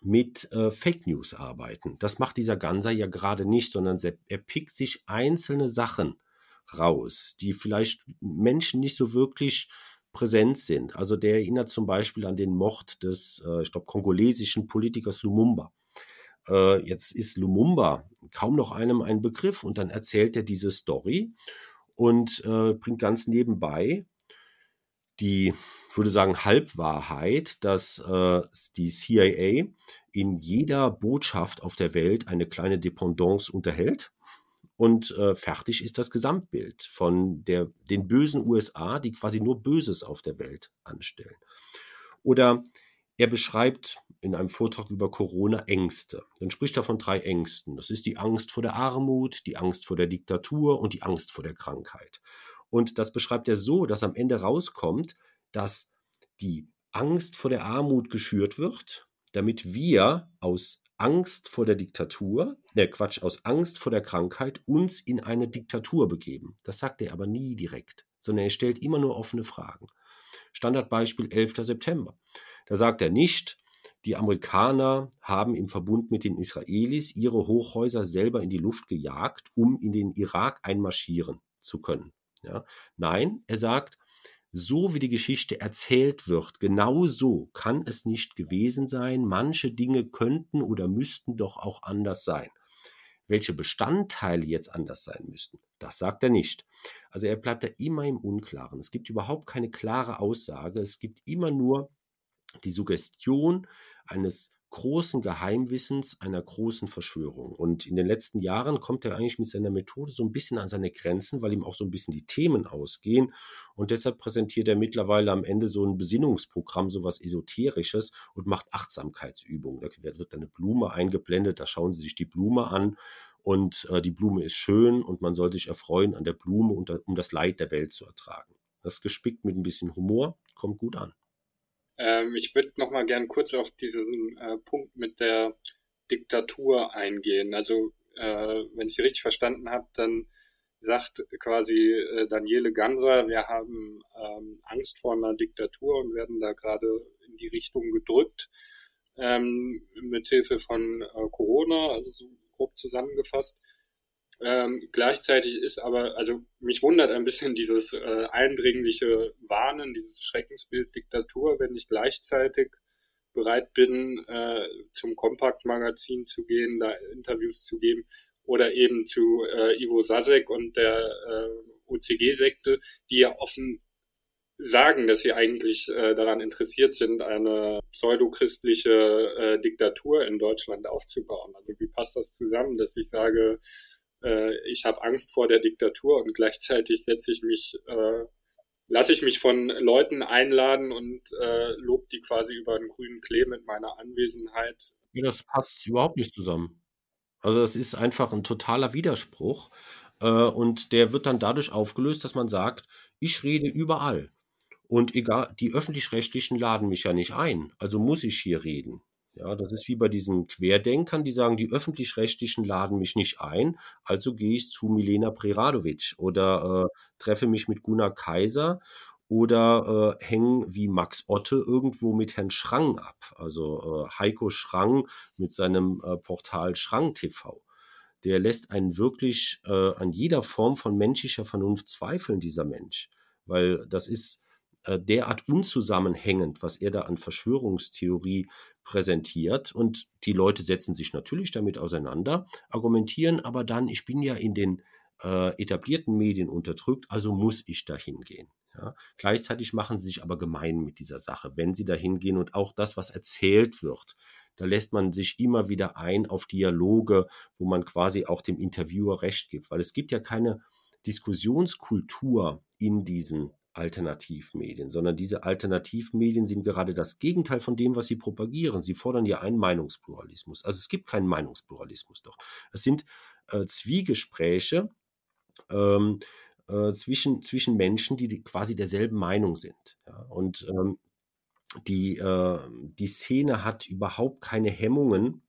mit äh, Fake News arbeiten. Das macht dieser Ganser ja gerade nicht, sondern er pickt sich einzelne Sachen raus, die vielleicht Menschen nicht so wirklich präsent sind. Also der erinnert zum Beispiel an den Mord des, äh, ich glaube, kongolesischen Politikers Lumumba. Äh, jetzt ist Lumumba kaum noch einem ein Begriff und dann erzählt er diese Story und äh, bringt ganz nebenbei die, ich würde sagen, Halbwahrheit, dass die CIA in jeder Botschaft auf der Welt eine kleine Dependance unterhält und äh, fertig ist das Gesamtbild von der, den bösen USA, die quasi nur Böses auf der Welt anstellen. Oder er beschreibt in einem Vortrag über Corona Ängste. Dann spricht er von drei Ängsten. Das ist die Angst vor der Armut, die Angst vor der Diktatur und die Angst vor der Krankheit. Und das beschreibt er so, dass am Ende rauskommt, dass die Angst vor der Armut geschürt wird, damit wir aus Angst vor der Diktatur, ne Quatsch, aus Angst vor der Krankheit uns in eine Diktatur begeben. Das sagt er aber nie direkt, sondern er stellt immer nur offene Fragen. Standardbeispiel 11. September. Da sagt er nicht, die Amerikaner haben im Verbund mit den Israelis ihre Hochhäuser selber in die Luft gejagt, um in den Irak einmarschieren zu können. Ja? Nein, er sagt, so wie die Geschichte erzählt wird, genau so kann es nicht gewesen sein. Manche Dinge könnten oder müssten doch auch anders sein. Welche Bestandteile jetzt anders sein müssten, das sagt er nicht. Also er bleibt da immer im Unklaren. Es gibt überhaupt keine klare Aussage. Es gibt immer nur die Suggestion eines großen Geheimwissens einer großen Verschwörung. Und in den letzten Jahren kommt er eigentlich mit seiner Methode so ein bisschen an seine Grenzen, weil ihm auch so ein bisschen die Themen ausgehen. Und deshalb präsentiert er mittlerweile am Ende so ein Besinnungsprogramm, so was Esoterisches und macht Achtsamkeitsübungen. Da wird eine Blume eingeblendet, da schauen Sie sich die Blume an und äh, die Blume ist schön und man soll sich erfreuen an der Blume, um das Leid der Welt zu ertragen. Das gespickt mit ein bisschen Humor kommt gut an. Ähm, ich würde noch mal gern kurz auf diesen äh, Punkt mit der Diktatur eingehen. Also, äh, wenn ich Sie richtig verstanden habe, dann sagt quasi äh, Daniele Ganser, wir haben ähm, Angst vor einer Diktatur und werden da gerade in die Richtung gedrückt ähm, mit Hilfe von äh, Corona, also so grob zusammengefasst. Ähm, gleichzeitig ist aber, also mich wundert ein bisschen dieses äh, eindringliche Warnen, dieses Schreckensbild Diktatur, wenn ich gleichzeitig bereit bin, äh, zum Kompakt-Magazin zu gehen, da Interviews zu geben oder eben zu äh, Ivo Sasek und der äh, OCG-Sekte, die ja offen sagen, dass sie eigentlich äh, daran interessiert sind, eine pseudochristliche äh, Diktatur in Deutschland aufzubauen. Also wie passt das zusammen, dass ich sage, äh, ich habe Angst vor der Diktatur und gleichzeitig setze ich mich, äh, lasse ich mich von Leuten einladen und äh, lob die quasi über einen grünen Klee mit meiner Anwesenheit. Das passt überhaupt nicht zusammen. Also das ist einfach ein totaler Widerspruch. Äh, und der wird dann dadurch aufgelöst, dass man sagt, ich rede überall. Und egal, die öffentlich-rechtlichen laden mich ja nicht ein, also muss ich hier reden. Ja, das ist wie bei diesen Querdenkern, die sagen, die öffentlich-rechtlichen laden mich nicht ein, also gehe ich zu Milena Preradovic oder äh, treffe mich mit Gunnar Kaiser oder äh, hängen wie Max Otte irgendwo mit Herrn Schrang ab, also äh, Heiko Schrang mit seinem äh, Portal Schrang TV. Der lässt einen wirklich äh, an jeder Form von menschlicher Vernunft zweifeln, dieser Mensch, weil das ist äh, derart unzusammenhängend, was er da an Verschwörungstheorie präsentiert. Und die Leute setzen sich natürlich damit auseinander, argumentieren aber dann, ich bin ja in den äh, etablierten Medien unterdrückt, also muss ich dahin gehen. Ja. Gleichzeitig machen sie sich aber gemein mit dieser Sache, wenn sie dahin gehen und auch das, was erzählt wird, da lässt man sich immer wieder ein auf Dialoge, wo man quasi auch dem Interviewer recht gibt, weil es gibt ja keine Diskussionskultur in diesen Alternativmedien, sondern diese Alternativmedien sind gerade das Gegenteil von dem, was sie propagieren. Sie fordern ja einen Meinungspluralismus. Also es gibt keinen Meinungspluralismus doch. Es sind äh, Zwiegespräche ähm, äh, zwischen, zwischen Menschen, die, die, quasi derselben Meinung sind. Ja? Und ähm, die, äh, die Szene hat überhaupt keine Hemmungen,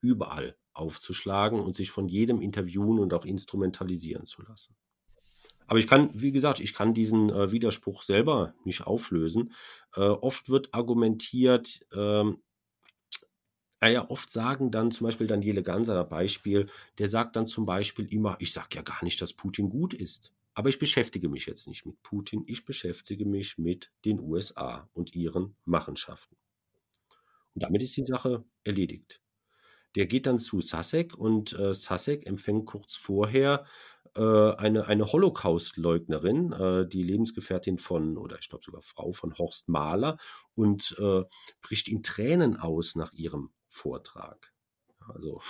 überall aufzuschlagen und sich von jedem interviewen und auch instrumentalisieren zu lassen. Aber ich kann, wie gesagt, ich kann diesen äh, Widerspruch selber nicht auflösen. Äh, oft wird argumentiert, ähm, ja, oft sagen dann zum Beispiel Daniele Ganser, Beispiel, der sagt dann zum Beispiel immer, ich sage ja gar nicht, dass Putin gut ist. Aber ich beschäftige mich jetzt nicht mit Putin, ich beschäftige mich mit den USA und ihren Machenschaften. Und damit ist die Sache erledigt. Der geht dann zu Sasek und äh, Sasek empfängt kurz vorher eine, eine Holocaust-Leugnerin, äh, die Lebensgefährtin von, oder ich glaube sogar Frau von Horst Mahler, und äh, bricht in Tränen aus nach ihrem Vortrag. Also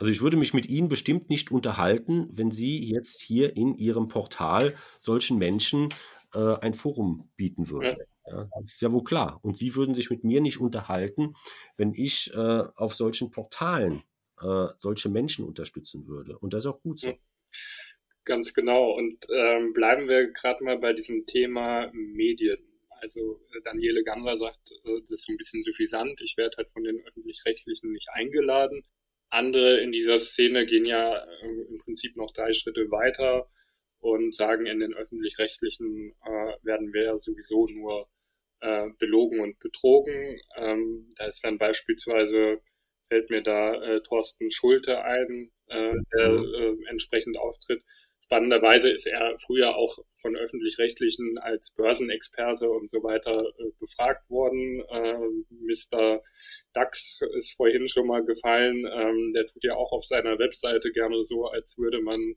also ich würde mich mit Ihnen bestimmt nicht unterhalten, wenn Sie jetzt hier in Ihrem Portal solchen Menschen äh, ein Forum bieten würden. Ja, das ist ja wohl klar. Und Sie würden sich mit mir nicht unterhalten, wenn ich äh, auf solchen Portalen äh, solche Menschen unterstützen würde. Und das ist auch gut so. Ganz genau. Und ähm, bleiben wir gerade mal bei diesem Thema Medien. Also äh, Daniele Ganser sagt, äh, das ist so ein bisschen suffisant. Ich werde halt von den öffentlich-rechtlichen nicht eingeladen. Andere in dieser Szene gehen ja äh, im Prinzip noch drei Schritte weiter und sagen, in den öffentlich-rechtlichen äh, werden wir sowieso nur äh, belogen und betrogen. Ähm, da ist dann beispielsweise, fällt mir da äh, Thorsten Schulte ein, äh, der mhm. äh, entsprechend auftritt. Spannenderweise ist er früher auch von öffentlich-rechtlichen als Börsenexperte und so weiter äh, befragt worden. Äh, Mr. DAX ist vorhin schon mal gefallen. Ähm, der tut ja auch auf seiner Webseite gerne so, als würde man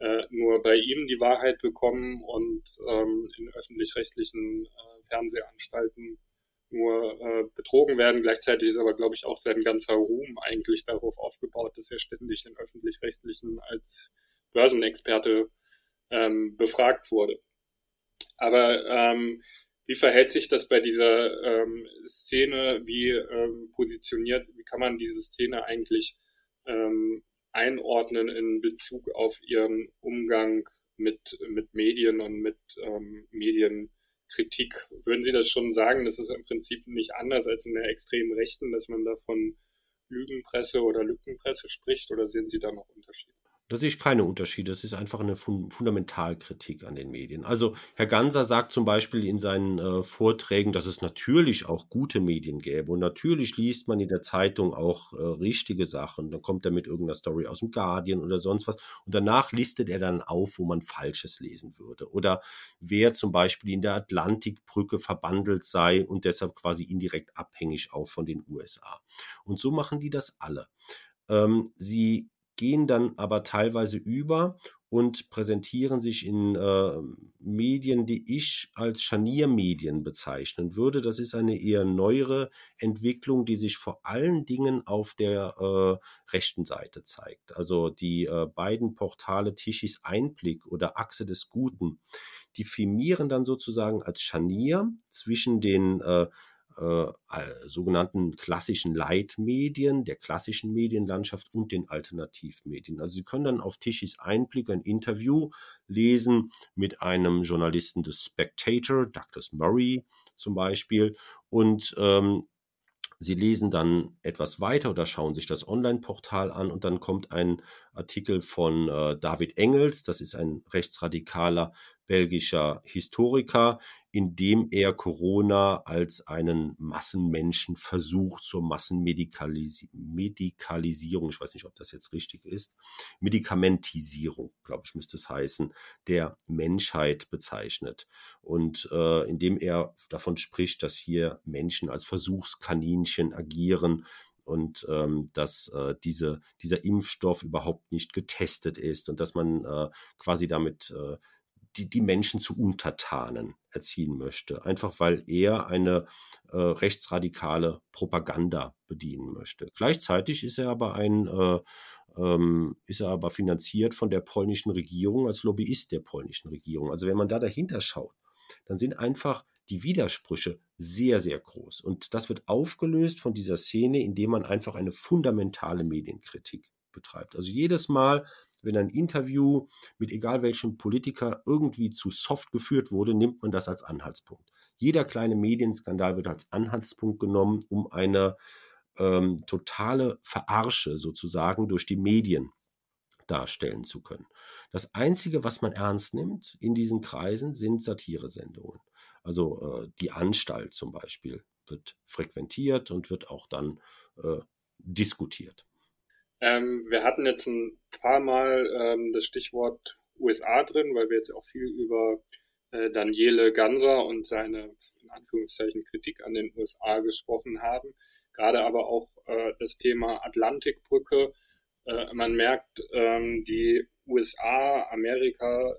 äh, nur bei ihm die Wahrheit bekommen und ähm, in öffentlich-rechtlichen äh, Fernsehanstalten nur äh, betrogen werden. Gleichzeitig ist aber, glaube ich, auch sein ganzer Ruhm eigentlich darauf aufgebaut, dass er ständig in öffentlich-rechtlichen als Börsenexperte ähm, befragt wurde. Aber ähm, wie verhält sich das bei dieser ähm, Szene? Wie ähm, positioniert, wie kann man diese Szene eigentlich ähm, einordnen in Bezug auf ihren Umgang mit, mit Medien und mit ähm, Medienkritik? Würden Sie das schon sagen, das ist im Prinzip nicht anders als in der extremen Rechten, dass man da von Lügenpresse oder Lückenpresse spricht oder sehen Sie da noch Unterschiede? Da sehe ich keine Unterschiede. Das ist einfach eine Fundamentalkritik an den Medien. Also Herr Ganser sagt zum Beispiel in seinen äh, Vorträgen, dass es natürlich auch gute Medien gäbe. Und natürlich liest man in der Zeitung auch äh, richtige Sachen. Dann kommt er mit irgendeiner Story aus dem Guardian oder sonst was. Und danach listet er dann auf, wo man Falsches lesen würde. Oder wer zum Beispiel in der Atlantikbrücke verbandelt sei und deshalb quasi indirekt abhängig auch von den USA. Und so machen die das alle. Ähm, sie gehen dann aber teilweise über und präsentieren sich in äh, Medien, die ich als Scharniermedien bezeichnen würde. Das ist eine eher neuere Entwicklung, die sich vor allen Dingen auf der äh, rechten Seite zeigt. Also die äh, beiden Portale Tischis Einblick oder Achse des Guten, die firmieren dann sozusagen als Scharnier zwischen den äh, sogenannten klassischen Leitmedien, der klassischen Medienlandschaft und den Alternativmedien. Also Sie können dann auf Tischis Einblick ein Interview lesen mit einem Journalisten des Spectator, Douglas Murray zum Beispiel, und ähm, Sie lesen dann etwas weiter oder schauen sich das Online-Portal an und dann kommt ein Artikel von äh, David Engels, das ist ein rechtsradikaler belgischer Historiker, indem er Corona als einen Massenmenschenversuch zur Massenmedikalisierung, ich weiß nicht, ob das jetzt richtig ist, Medikamentisierung, glaube ich, müsste es heißen, der Menschheit bezeichnet. Und äh, indem er davon spricht, dass hier Menschen als Versuchskaninchen agieren, und ähm, dass äh, diese, dieser Impfstoff überhaupt nicht getestet ist und dass man äh, quasi damit äh, die, die Menschen zu Untertanen erziehen möchte, einfach weil er eine äh, rechtsradikale Propaganda bedienen möchte. Gleichzeitig ist er aber ein äh, ähm, ist er aber finanziert von der polnischen Regierung als Lobbyist der polnischen Regierung. Also wenn man da dahinter schaut, dann sind einfach die Widersprüche sehr, sehr groß. Und das wird aufgelöst von dieser Szene, indem man einfach eine fundamentale Medienkritik betreibt. Also jedes Mal, wenn ein Interview mit egal welchem Politiker irgendwie zu soft geführt wurde, nimmt man das als Anhaltspunkt. Jeder kleine Medienskandal wird als Anhaltspunkt genommen, um eine ähm, totale Verarsche sozusagen durch die Medien darstellen zu können. Das Einzige, was man ernst nimmt in diesen Kreisen, sind Satiresendungen. Also äh, die Anstalt zum Beispiel wird frequentiert und wird auch dann äh, diskutiert. Ähm, wir hatten jetzt ein paar Mal ähm, das Stichwort USA drin, weil wir jetzt auch viel über äh, Daniele Ganser und seine in Anführungszeichen Kritik an den USA gesprochen haben. Gerade aber auch äh, das Thema Atlantikbrücke. Äh, man merkt, ähm, die USA, Amerika,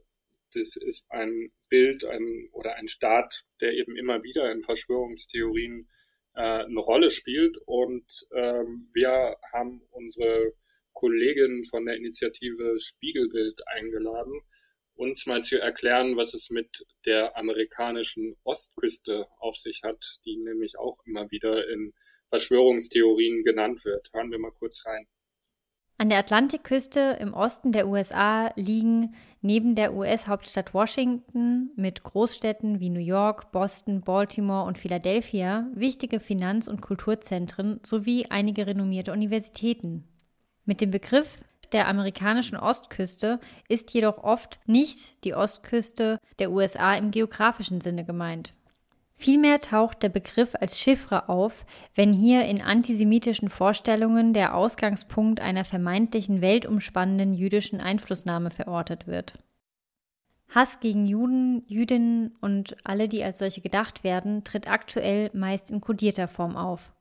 das ist ein Bild ein, oder ein Staat, der eben immer wieder in Verschwörungstheorien äh, eine Rolle spielt. Und ähm, wir haben unsere Kollegin von der Initiative Spiegelbild eingeladen, uns mal zu erklären, was es mit der amerikanischen Ostküste auf sich hat, die nämlich auch immer wieder in Verschwörungstheorien genannt wird. Hören wir mal kurz rein. An der Atlantikküste im Osten der USA liegen neben der US-Hauptstadt Washington mit Großstädten wie New York, Boston, Baltimore und Philadelphia wichtige Finanz- und Kulturzentren sowie einige renommierte Universitäten. Mit dem Begriff der amerikanischen Ostküste ist jedoch oft nicht die Ostküste der USA im geografischen Sinne gemeint. Vielmehr taucht der Begriff als Chiffre auf, wenn hier in antisemitischen Vorstellungen der Ausgangspunkt einer vermeintlichen weltumspannenden jüdischen Einflussnahme verortet wird. Hass gegen Juden, Jüdinnen und alle, die als solche gedacht werden, tritt aktuell meist in kodierter Form auf.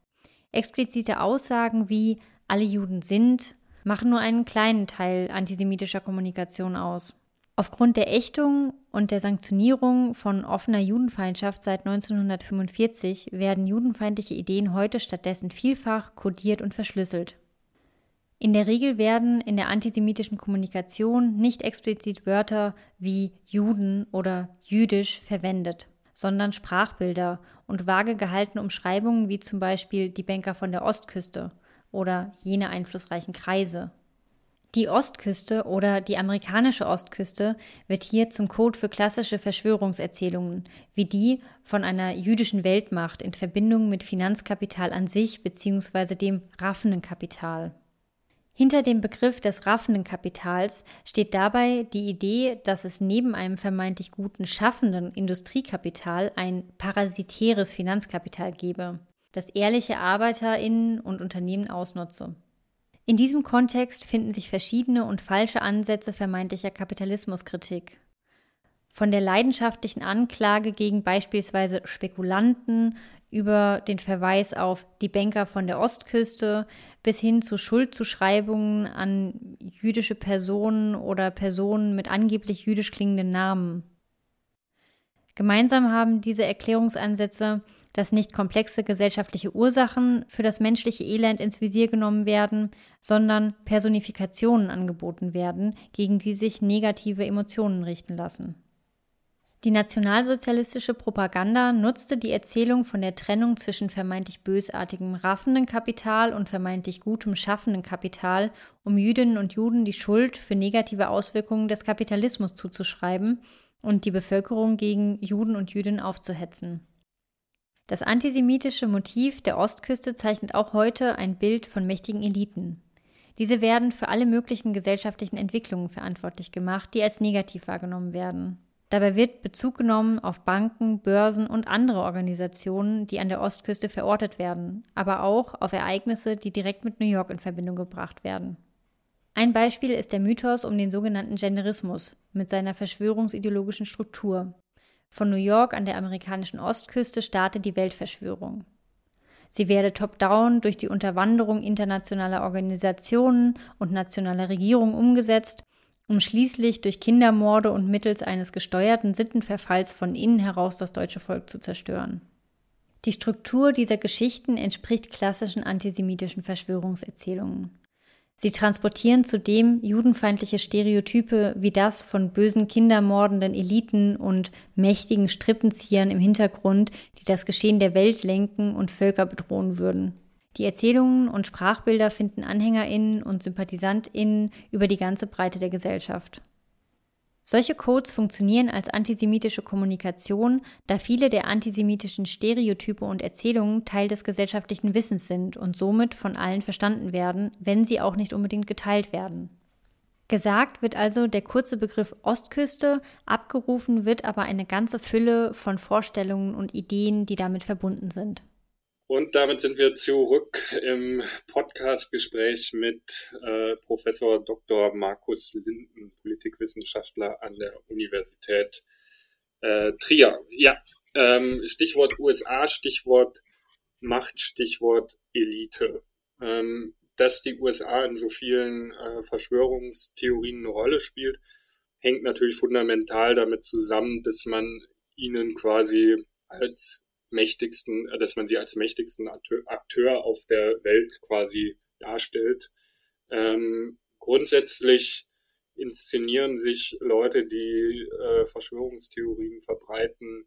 Explizite Aussagen wie alle Juden sind machen nur einen kleinen Teil antisemitischer Kommunikation aus. Aufgrund der Ächtung und der Sanktionierung von offener Judenfeindschaft seit 1945 werden judenfeindliche Ideen heute stattdessen vielfach kodiert und verschlüsselt. In der Regel werden in der antisemitischen Kommunikation nicht explizit Wörter wie Juden oder jüdisch verwendet, sondern Sprachbilder und vage gehaltene Umschreibungen wie zum Beispiel die Banker von der Ostküste oder jene einflussreichen Kreise die Ostküste oder die amerikanische Ostküste wird hier zum Code für klassische Verschwörungserzählungen, wie die von einer jüdischen Weltmacht in Verbindung mit Finanzkapital an sich bzw. dem raffenden Kapital. Hinter dem Begriff des raffenden Kapitals steht dabei die Idee, dass es neben einem vermeintlich guten schaffenden Industriekapital ein parasitäres Finanzkapital gebe, das ehrliche Arbeiterinnen und Unternehmen ausnutze. In diesem Kontext finden sich verschiedene und falsche Ansätze vermeintlicher Kapitalismuskritik. Von der leidenschaftlichen Anklage gegen beispielsweise Spekulanten über den Verweis auf die Banker von der Ostküste bis hin zu Schuldzuschreibungen an jüdische Personen oder Personen mit angeblich jüdisch klingenden Namen. Gemeinsam haben diese Erklärungsansätze dass nicht komplexe gesellschaftliche Ursachen für das menschliche Elend ins Visier genommen werden, sondern Personifikationen angeboten werden, gegen die sich negative Emotionen richten lassen. Die nationalsozialistische Propaganda nutzte die Erzählung von der Trennung zwischen vermeintlich bösartigem raffenden Kapital und vermeintlich gutem schaffenden Kapital, um Jüdinnen und Juden die Schuld für negative Auswirkungen des Kapitalismus zuzuschreiben und die Bevölkerung gegen Juden und Jüdinnen aufzuhetzen. Das antisemitische Motiv der Ostküste zeichnet auch heute ein Bild von mächtigen Eliten. Diese werden für alle möglichen gesellschaftlichen Entwicklungen verantwortlich gemacht, die als negativ wahrgenommen werden. Dabei wird Bezug genommen auf Banken, Börsen und andere Organisationen, die an der Ostküste verortet werden, aber auch auf Ereignisse, die direkt mit New York in Verbindung gebracht werden. Ein Beispiel ist der Mythos um den sogenannten Genderismus mit seiner verschwörungsideologischen Struktur. Von New York an der amerikanischen Ostküste startet die Weltverschwörung. Sie werde top-down durch die Unterwanderung internationaler Organisationen und nationaler Regierungen umgesetzt um schließlich durch Kindermorde und mittels eines gesteuerten Sittenverfalls von innen heraus das deutsche Volk zu zerstören. Die Struktur dieser Geschichten entspricht klassischen antisemitischen Verschwörungserzählungen. Sie transportieren zudem judenfeindliche Stereotype wie das von bösen kindermordenden Eliten und mächtigen Strippenziehern im Hintergrund, die das Geschehen der Welt lenken und Völker bedrohen würden. Die Erzählungen und Sprachbilder finden AnhängerInnen und SympathisantInnen über die ganze Breite der Gesellschaft. Solche Codes funktionieren als antisemitische Kommunikation, da viele der antisemitischen Stereotype und Erzählungen Teil des gesellschaftlichen Wissens sind und somit von allen verstanden werden, wenn sie auch nicht unbedingt geteilt werden. Gesagt wird also der kurze Begriff Ostküste, abgerufen wird aber eine ganze Fülle von Vorstellungen und Ideen, die damit verbunden sind. Und damit sind wir zurück im Podcast-Gespräch mit äh, Professor Dr. Markus Linden, Politikwissenschaftler an der Universität äh, Trier. Ja, ähm, Stichwort USA, Stichwort Macht, Stichwort Elite. Ähm, dass die USA in so vielen äh, Verschwörungstheorien eine Rolle spielt, hängt natürlich fundamental damit zusammen, dass man ihnen quasi als mächtigsten, äh, dass man sie als mächtigsten Akteur auf der Welt quasi darstellt. Ähm, grundsätzlich inszenieren sich Leute, die äh, Verschwörungstheorien verbreiten,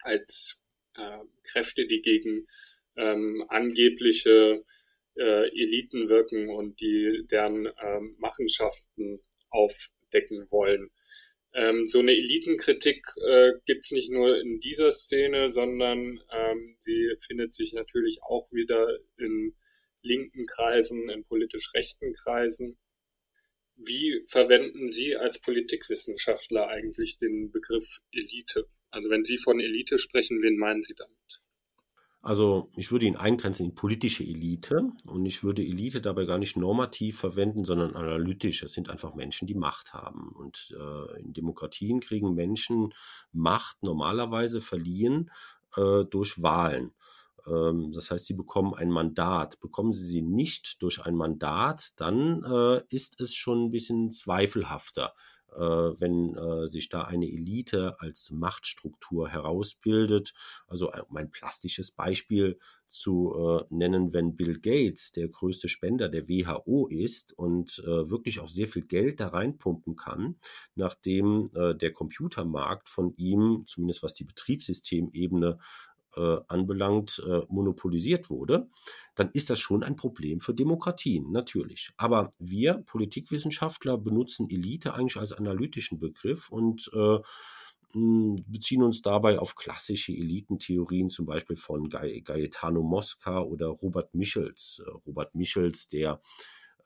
als äh, Kräfte, die gegen ähm, angebliche äh, Eliten wirken und die deren ähm, Machenschaften aufdecken wollen. Ähm, so eine Elitenkritik äh, gibt's nicht nur in dieser Szene, sondern ähm, sie findet sich natürlich auch wieder in linken Kreisen, in politisch rechten Kreisen. Wie verwenden Sie als Politikwissenschaftler eigentlich den Begriff Elite? Also wenn Sie von Elite sprechen, wen meinen Sie damit? Also ich würde ihn eingrenzen in politische Elite und ich würde Elite dabei gar nicht normativ verwenden, sondern analytisch. Es sind einfach Menschen, die Macht haben. Und äh, in Demokratien kriegen Menschen Macht normalerweise verliehen äh, durch Wahlen. Ähm, das heißt, sie bekommen ein Mandat. Bekommen sie sie nicht durch ein Mandat, dann äh, ist es schon ein bisschen zweifelhafter wenn äh, sich da eine Elite als Machtstruktur herausbildet. Also um ein plastisches Beispiel zu äh, nennen, wenn Bill Gates der größte Spender der WHO ist und wirklich auch sehr viel Geld da reinpumpen kann, nachdem der Computermarkt von ihm, zumindest was die Betriebssystemebene äh, anbelangt, äh, monopolisiert wurde, dann ist das schon ein Problem für Demokratien, natürlich. Aber wir Politikwissenschaftler benutzen Elite eigentlich als analytischen Begriff und äh, beziehen uns dabei auf klassische Elitentheorien, zum Beispiel von Gaetano Mosca oder Robert Michels. Äh, Robert Michels, der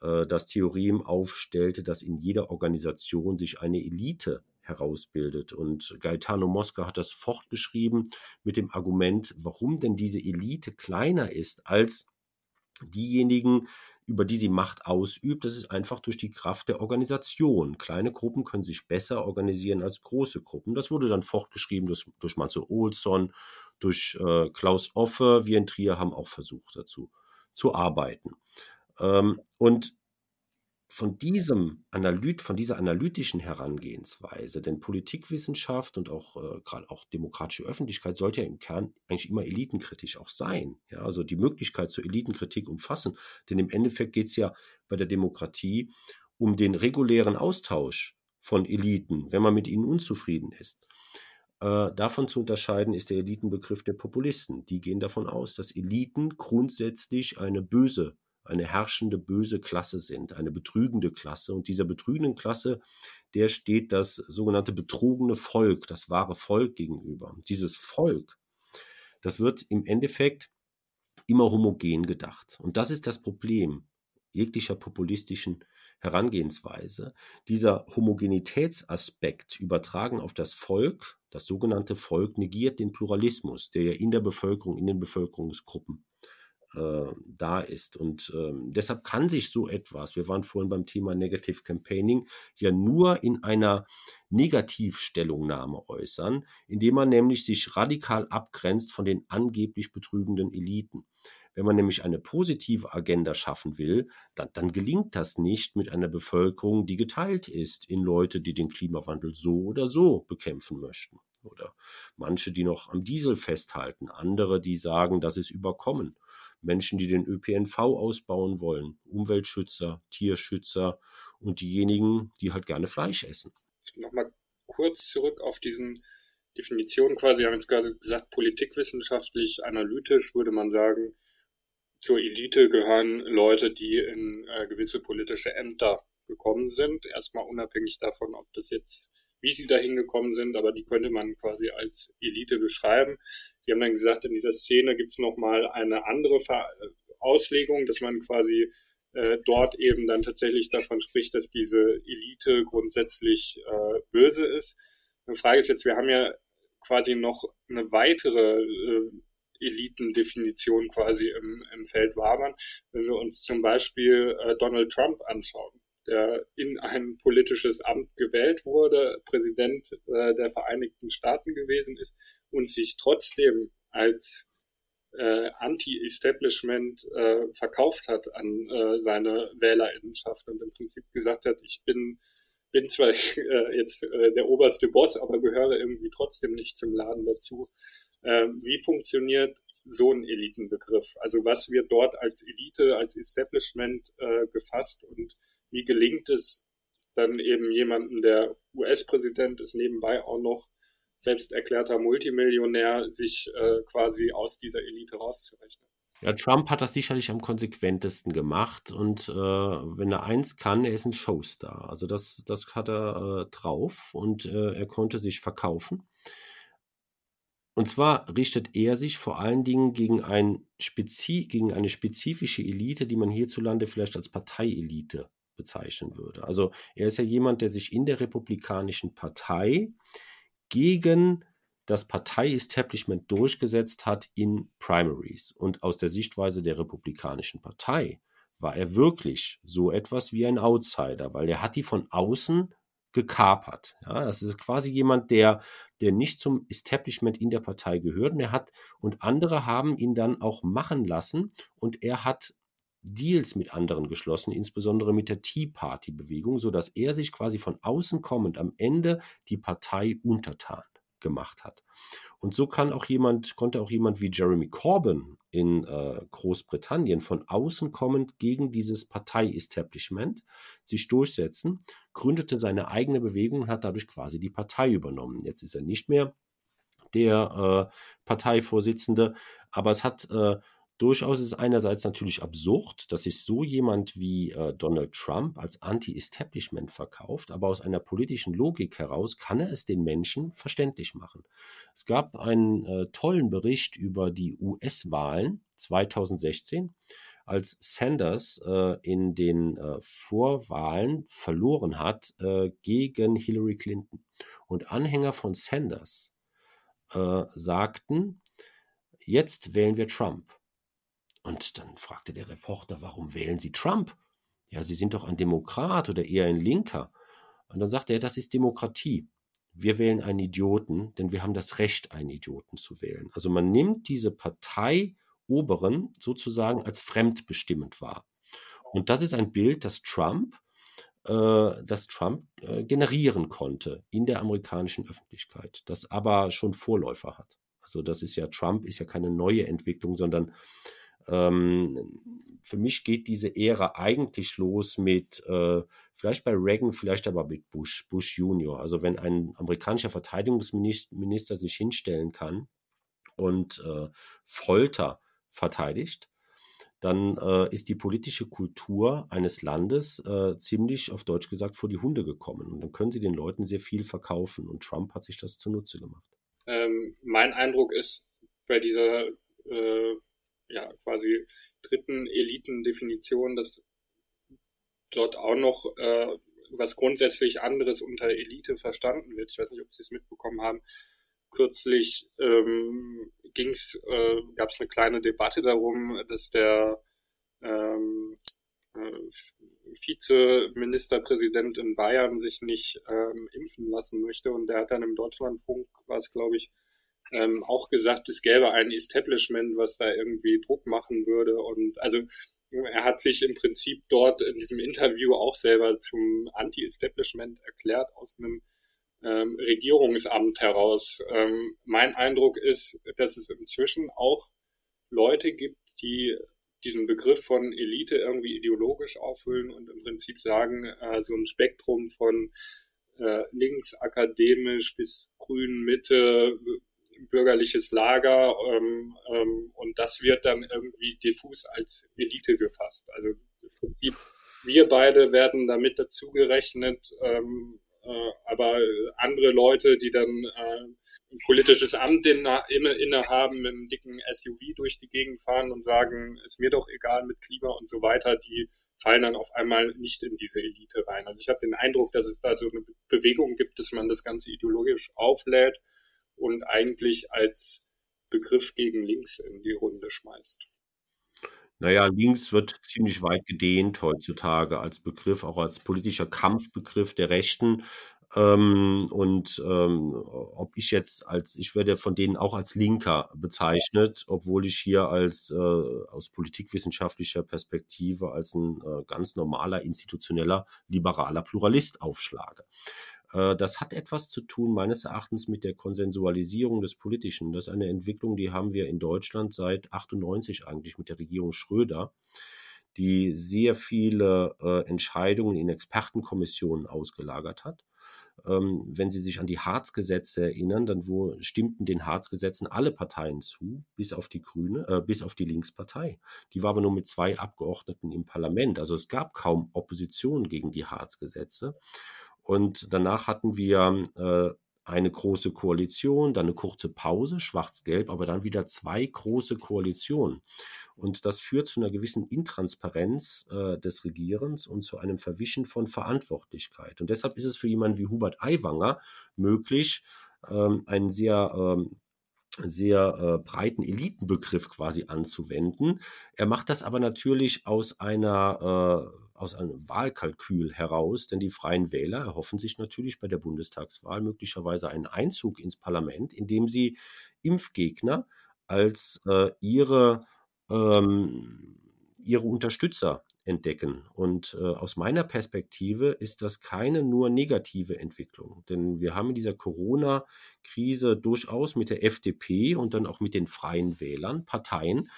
äh, das Theorem aufstellte, dass in jeder Organisation sich eine Elite herausbildet. Und Gaetano Mosca hat das fortgeschrieben mit dem Argument, warum denn diese Elite kleiner ist als diejenigen, über die sie Macht ausübt, das ist einfach durch die Kraft der Organisation. Kleine Gruppen können sich besser organisieren als große Gruppen. Das wurde dann fortgeschrieben durch, durch Matze Olsson, durch äh, Klaus Offe. Wir in Trier haben auch versucht dazu zu arbeiten. Ähm, und von diesem Analyt, von dieser analytischen Herangehensweise, denn Politikwissenschaft und auch äh, gerade auch demokratische Öffentlichkeit sollte ja im Kern eigentlich immer elitenkritisch auch sein. Ja, also die Möglichkeit zur Elitenkritik umfassen. Denn im Endeffekt geht es ja bei der Demokratie um den regulären Austausch von Eliten, wenn man mit ihnen unzufrieden ist. Äh, davon zu unterscheiden ist der Elitenbegriff der Populisten. Die gehen davon aus, dass Eliten grundsätzlich eine böse eine herrschende böse Klasse sind, eine betrügende Klasse. Und dieser betrügenden Klasse, der steht das sogenannte betrogene Volk, das wahre Volk gegenüber. Dieses Volk, das wird im Endeffekt immer homogen gedacht. Und das ist das Problem jeglicher populistischen Herangehensweise, dieser Homogenitätsaspekt übertragen auf das Volk, das sogenannte Volk negiert den Pluralismus, der ja in der Bevölkerung, in den Bevölkerungsgruppen äh, da ist. Und ähm, deshalb kann sich so etwas, wir waren vorhin beim Thema Negative Campaigning, ja nur in einer Negativstellungnahme äußern, indem man nämlich sich radikal abgrenzt von den angeblich betrügenden Eliten. Wenn man nämlich eine positive Agenda schaffen will, dann, dann, gelingt das nicht mit einer Bevölkerung, die geteilt ist in Leute, die den Klimawandel so oder so bekämpfen möchten. Oder manche, die noch am Diesel festhalten, andere, die sagen, das ist überkommen. Menschen, die den ÖPNV ausbauen wollen, Umweltschützer, Tierschützer und diejenigen, die halt gerne Fleisch essen. Nochmal kurz zurück auf diesen Definitionen quasi. Wir haben jetzt gerade gesagt, politikwissenschaftlich, analytisch würde man sagen, zur Elite gehören Leute, die in äh, gewisse politische Ämter gekommen sind. Erstmal unabhängig davon, ob das jetzt, wie sie da hingekommen sind, aber die könnte man quasi als Elite beschreiben. Sie haben dann gesagt, in dieser Szene gibt es nochmal eine andere Ver Auslegung, dass man quasi äh, dort eben dann tatsächlich davon spricht, dass diese Elite grundsätzlich äh, böse ist. Die Frage ist jetzt, wir haben ja quasi noch eine weitere äh, Elitendefinition quasi im, im Feld wabern. Wenn wir uns zum Beispiel äh, Donald Trump anschauen, der in ein politisches Amt gewählt wurde, Präsident äh, der Vereinigten Staaten gewesen ist und sich trotzdem als äh, Anti-Establishment äh, verkauft hat an äh, seine Wählerinnenschaft und im Prinzip gesagt hat, ich bin bin zwar äh, jetzt äh, der oberste Boss, aber gehöre irgendwie trotzdem nicht zum Laden dazu. Äh, wie funktioniert so ein Elitenbegriff? Also was wird dort als Elite, als Establishment äh, gefasst und wie gelingt es dann eben jemanden, der US-Präsident ist, nebenbei auch noch selbst erklärter Multimillionär, sich äh, quasi aus dieser Elite rauszurechnen? Ja, Trump hat das sicherlich am konsequentesten gemacht und äh, wenn er eins kann, er ist ein Showstar. Also das, das hat er äh, drauf und äh, er konnte sich verkaufen. Und zwar richtet er sich vor allen Dingen gegen, ein Spezi gegen eine spezifische Elite, die man hierzulande vielleicht als Parteielite bezeichnen würde. Also er ist ja jemand, der sich in der Republikanischen Partei gegen das Partei-Establishment durchgesetzt hat in Primaries. Und aus der Sichtweise der Republikanischen Partei war er wirklich so etwas wie ein Outsider, weil er hat die von außen gekapert. Ja, das ist quasi jemand, der, der nicht zum Establishment in der Partei gehört und er hat, und andere haben ihn dann auch machen lassen und er hat Deals mit anderen geschlossen, insbesondere mit der Tea Party Bewegung, so dass er sich quasi von außen kommend am Ende die Partei untertan gemacht hat. Und so kann auch jemand, konnte auch jemand wie Jeremy Corbyn in äh, Großbritannien von außen kommend gegen dieses Partei-Establishment sich durchsetzen, gründete seine eigene Bewegung und hat dadurch quasi die Partei übernommen. Jetzt ist er nicht mehr der äh, Parteivorsitzende, aber es hat äh, Durchaus ist es einerseits natürlich absurd, dass sich so jemand wie äh, Donald Trump als Anti-Establishment verkauft, aber aus einer politischen Logik heraus kann er es den Menschen verständlich machen. Es gab einen äh, tollen Bericht über die US-Wahlen 2016, als Sanders äh, in den äh, Vorwahlen verloren hat äh, gegen Hillary Clinton. Und Anhänger von Sanders äh, sagten, jetzt wählen wir Trump. Und dann fragte der Reporter, warum wählen Sie Trump? Ja, Sie sind doch ein Demokrat oder eher ein Linker. Und dann sagte er, das ist Demokratie. Wir wählen einen Idioten, denn wir haben das Recht, einen Idioten zu wählen. Also man nimmt diese Parteioberen sozusagen als fremdbestimmend wahr. Und das ist ein Bild, das Trump, äh, das Trump äh, generieren konnte in der amerikanischen Öffentlichkeit, das aber schon Vorläufer hat. Also das ist ja, Trump ist ja keine neue Entwicklung, sondern ähm, für mich geht diese Ära eigentlich los mit, äh, vielleicht bei Reagan, vielleicht aber mit Bush, Bush Junior. Also wenn ein amerikanischer Verteidigungsminister sich hinstellen kann und äh, Folter verteidigt, dann äh, ist die politische Kultur eines Landes äh, ziemlich, auf Deutsch gesagt, vor die Hunde gekommen. Und dann können sie den Leuten sehr viel verkaufen. Und Trump hat sich das zunutze gemacht. Ähm, mein Eindruck ist bei dieser äh, ja, quasi dritten Elitendefinition, dass dort auch noch äh, was grundsätzlich anderes unter Elite verstanden wird. Ich weiß nicht, ob Sie es mitbekommen haben. Kürzlich ähm, ging's, äh, gab es eine kleine Debatte darum, dass der ähm, äh, Vizeministerpräsident in Bayern sich nicht ähm, impfen lassen möchte. Und der hat dann im Deutschlandfunk, war es glaube ich, ähm, auch gesagt, es gäbe ein Establishment, was da irgendwie Druck machen würde. Und also er hat sich im Prinzip dort in diesem Interview auch selber zum Anti-Establishment erklärt aus einem ähm, Regierungsamt heraus. Ähm, mein Eindruck ist, dass es inzwischen auch Leute gibt, die diesen Begriff von Elite irgendwie ideologisch auffüllen und im Prinzip sagen, äh, so ein Spektrum von äh, links akademisch bis grün Mitte bürgerliches Lager ähm, ähm, und das wird dann irgendwie diffus als Elite gefasst. Also im Prinzip wir beide werden damit dazu gerechnet, ähm, äh, aber andere Leute, die dann äh, ein politisches Amt inne, inne mit einem dicken SUV durch die Gegend fahren und sagen, ist mir doch egal mit Klima und so weiter, die fallen dann auf einmal nicht in diese Elite rein. Also ich habe den Eindruck, dass es da so eine Bewegung gibt, dass man das Ganze ideologisch auflädt und eigentlich als Begriff gegen links in die Runde schmeißt. Naja, links wird ziemlich weit gedehnt heutzutage als Begriff, auch als politischer Kampfbegriff der Rechten. Ähm, und ähm, ob ich jetzt als, ich werde von denen auch als Linker bezeichnet, obwohl ich hier als äh, aus politikwissenschaftlicher Perspektive als ein äh, ganz normaler, institutioneller, liberaler Pluralist aufschlage. Äh, das hat etwas zu tun, meines Erachtens, mit der Konsensualisierung des Politischen. Das ist eine Entwicklung, die haben wir in Deutschland seit 98 eigentlich mit der Regierung Schröder, die sehr viele äh, Entscheidungen in Expertenkommissionen ausgelagert hat. Ähm, wenn Sie sich an die Harzgesetze erinnern, dann wo stimmten den Harzgesetzen alle Parteien zu, bis auf die Grüne, äh, bis auf die Linkspartei. Die war aber nur mit zwei Abgeordneten im Parlament. Also es gab kaum Opposition gegen die Harzgesetze. Und danach hatten wir äh, eine große Koalition, dann eine kurze Pause, schwarz-gelb, aber dann wieder zwei große Koalitionen. Und das führt zu einer gewissen Intransparenz äh, des Regierens und zu einem Verwischen von Verantwortlichkeit. Und deshalb ist es für jemanden wie Hubert Aiwanger möglich, ähm, einen sehr ähm, sehr äh, breiten Elitenbegriff quasi anzuwenden. Er macht das aber natürlich aus einer äh, aus einem Wahlkalkül heraus, denn die Freien Wähler erhoffen sich natürlich bei der Bundestagswahl möglicherweise einen Einzug ins Parlament, indem sie Impfgegner als äh, ihre, ähm, ihre Unterstützer entdecken. Und äh, aus meiner Perspektive ist das keine nur negative Entwicklung, denn wir haben in dieser Corona-Krise durchaus mit der FDP und dann auch mit den Freien Wählern Parteien,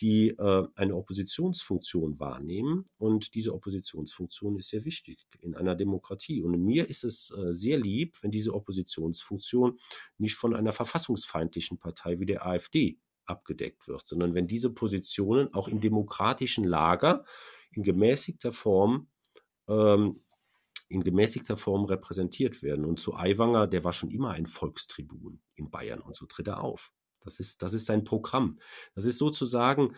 die äh, eine Oppositionsfunktion wahrnehmen. Und diese Oppositionsfunktion ist sehr wichtig in einer Demokratie. Und mir ist es äh, sehr lieb, wenn diese Oppositionsfunktion nicht von einer verfassungsfeindlichen Partei wie der AfD abgedeckt wird, sondern wenn diese Positionen auch im demokratischen Lager in gemäßigter Form ähm, in gemäßigter Form repräsentiert werden. Und zu Aiwanger, der war schon immer ein Volkstribun in Bayern und so tritt er auf. Das ist, das ist sein Programm. Das ist sozusagen,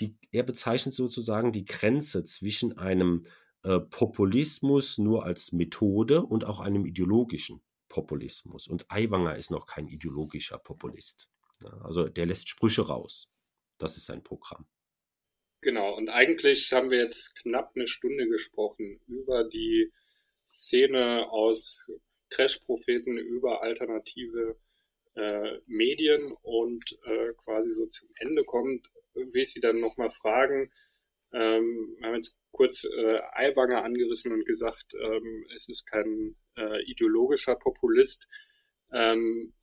die, er bezeichnet sozusagen die Grenze zwischen einem äh, Populismus nur als Methode und auch einem ideologischen Populismus. Und Aiwanger ist noch kein ideologischer Populist. Ja, also der lässt Sprüche raus. Das ist sein Programm. Genau, und eigentlich haben wir jetzt knapp eine Stunde gesprochen über die Szene aus Crash-Propheten über alternative äh, Medien und äh, quasi so zum Ende kommt, will ich Sie dann nochmal fragen. Ähm, wir haben jetzt kurz äh, Aiwanger angerissen und gesagt, ähm, es ist kein äh, ideologischer Populist. Ähm,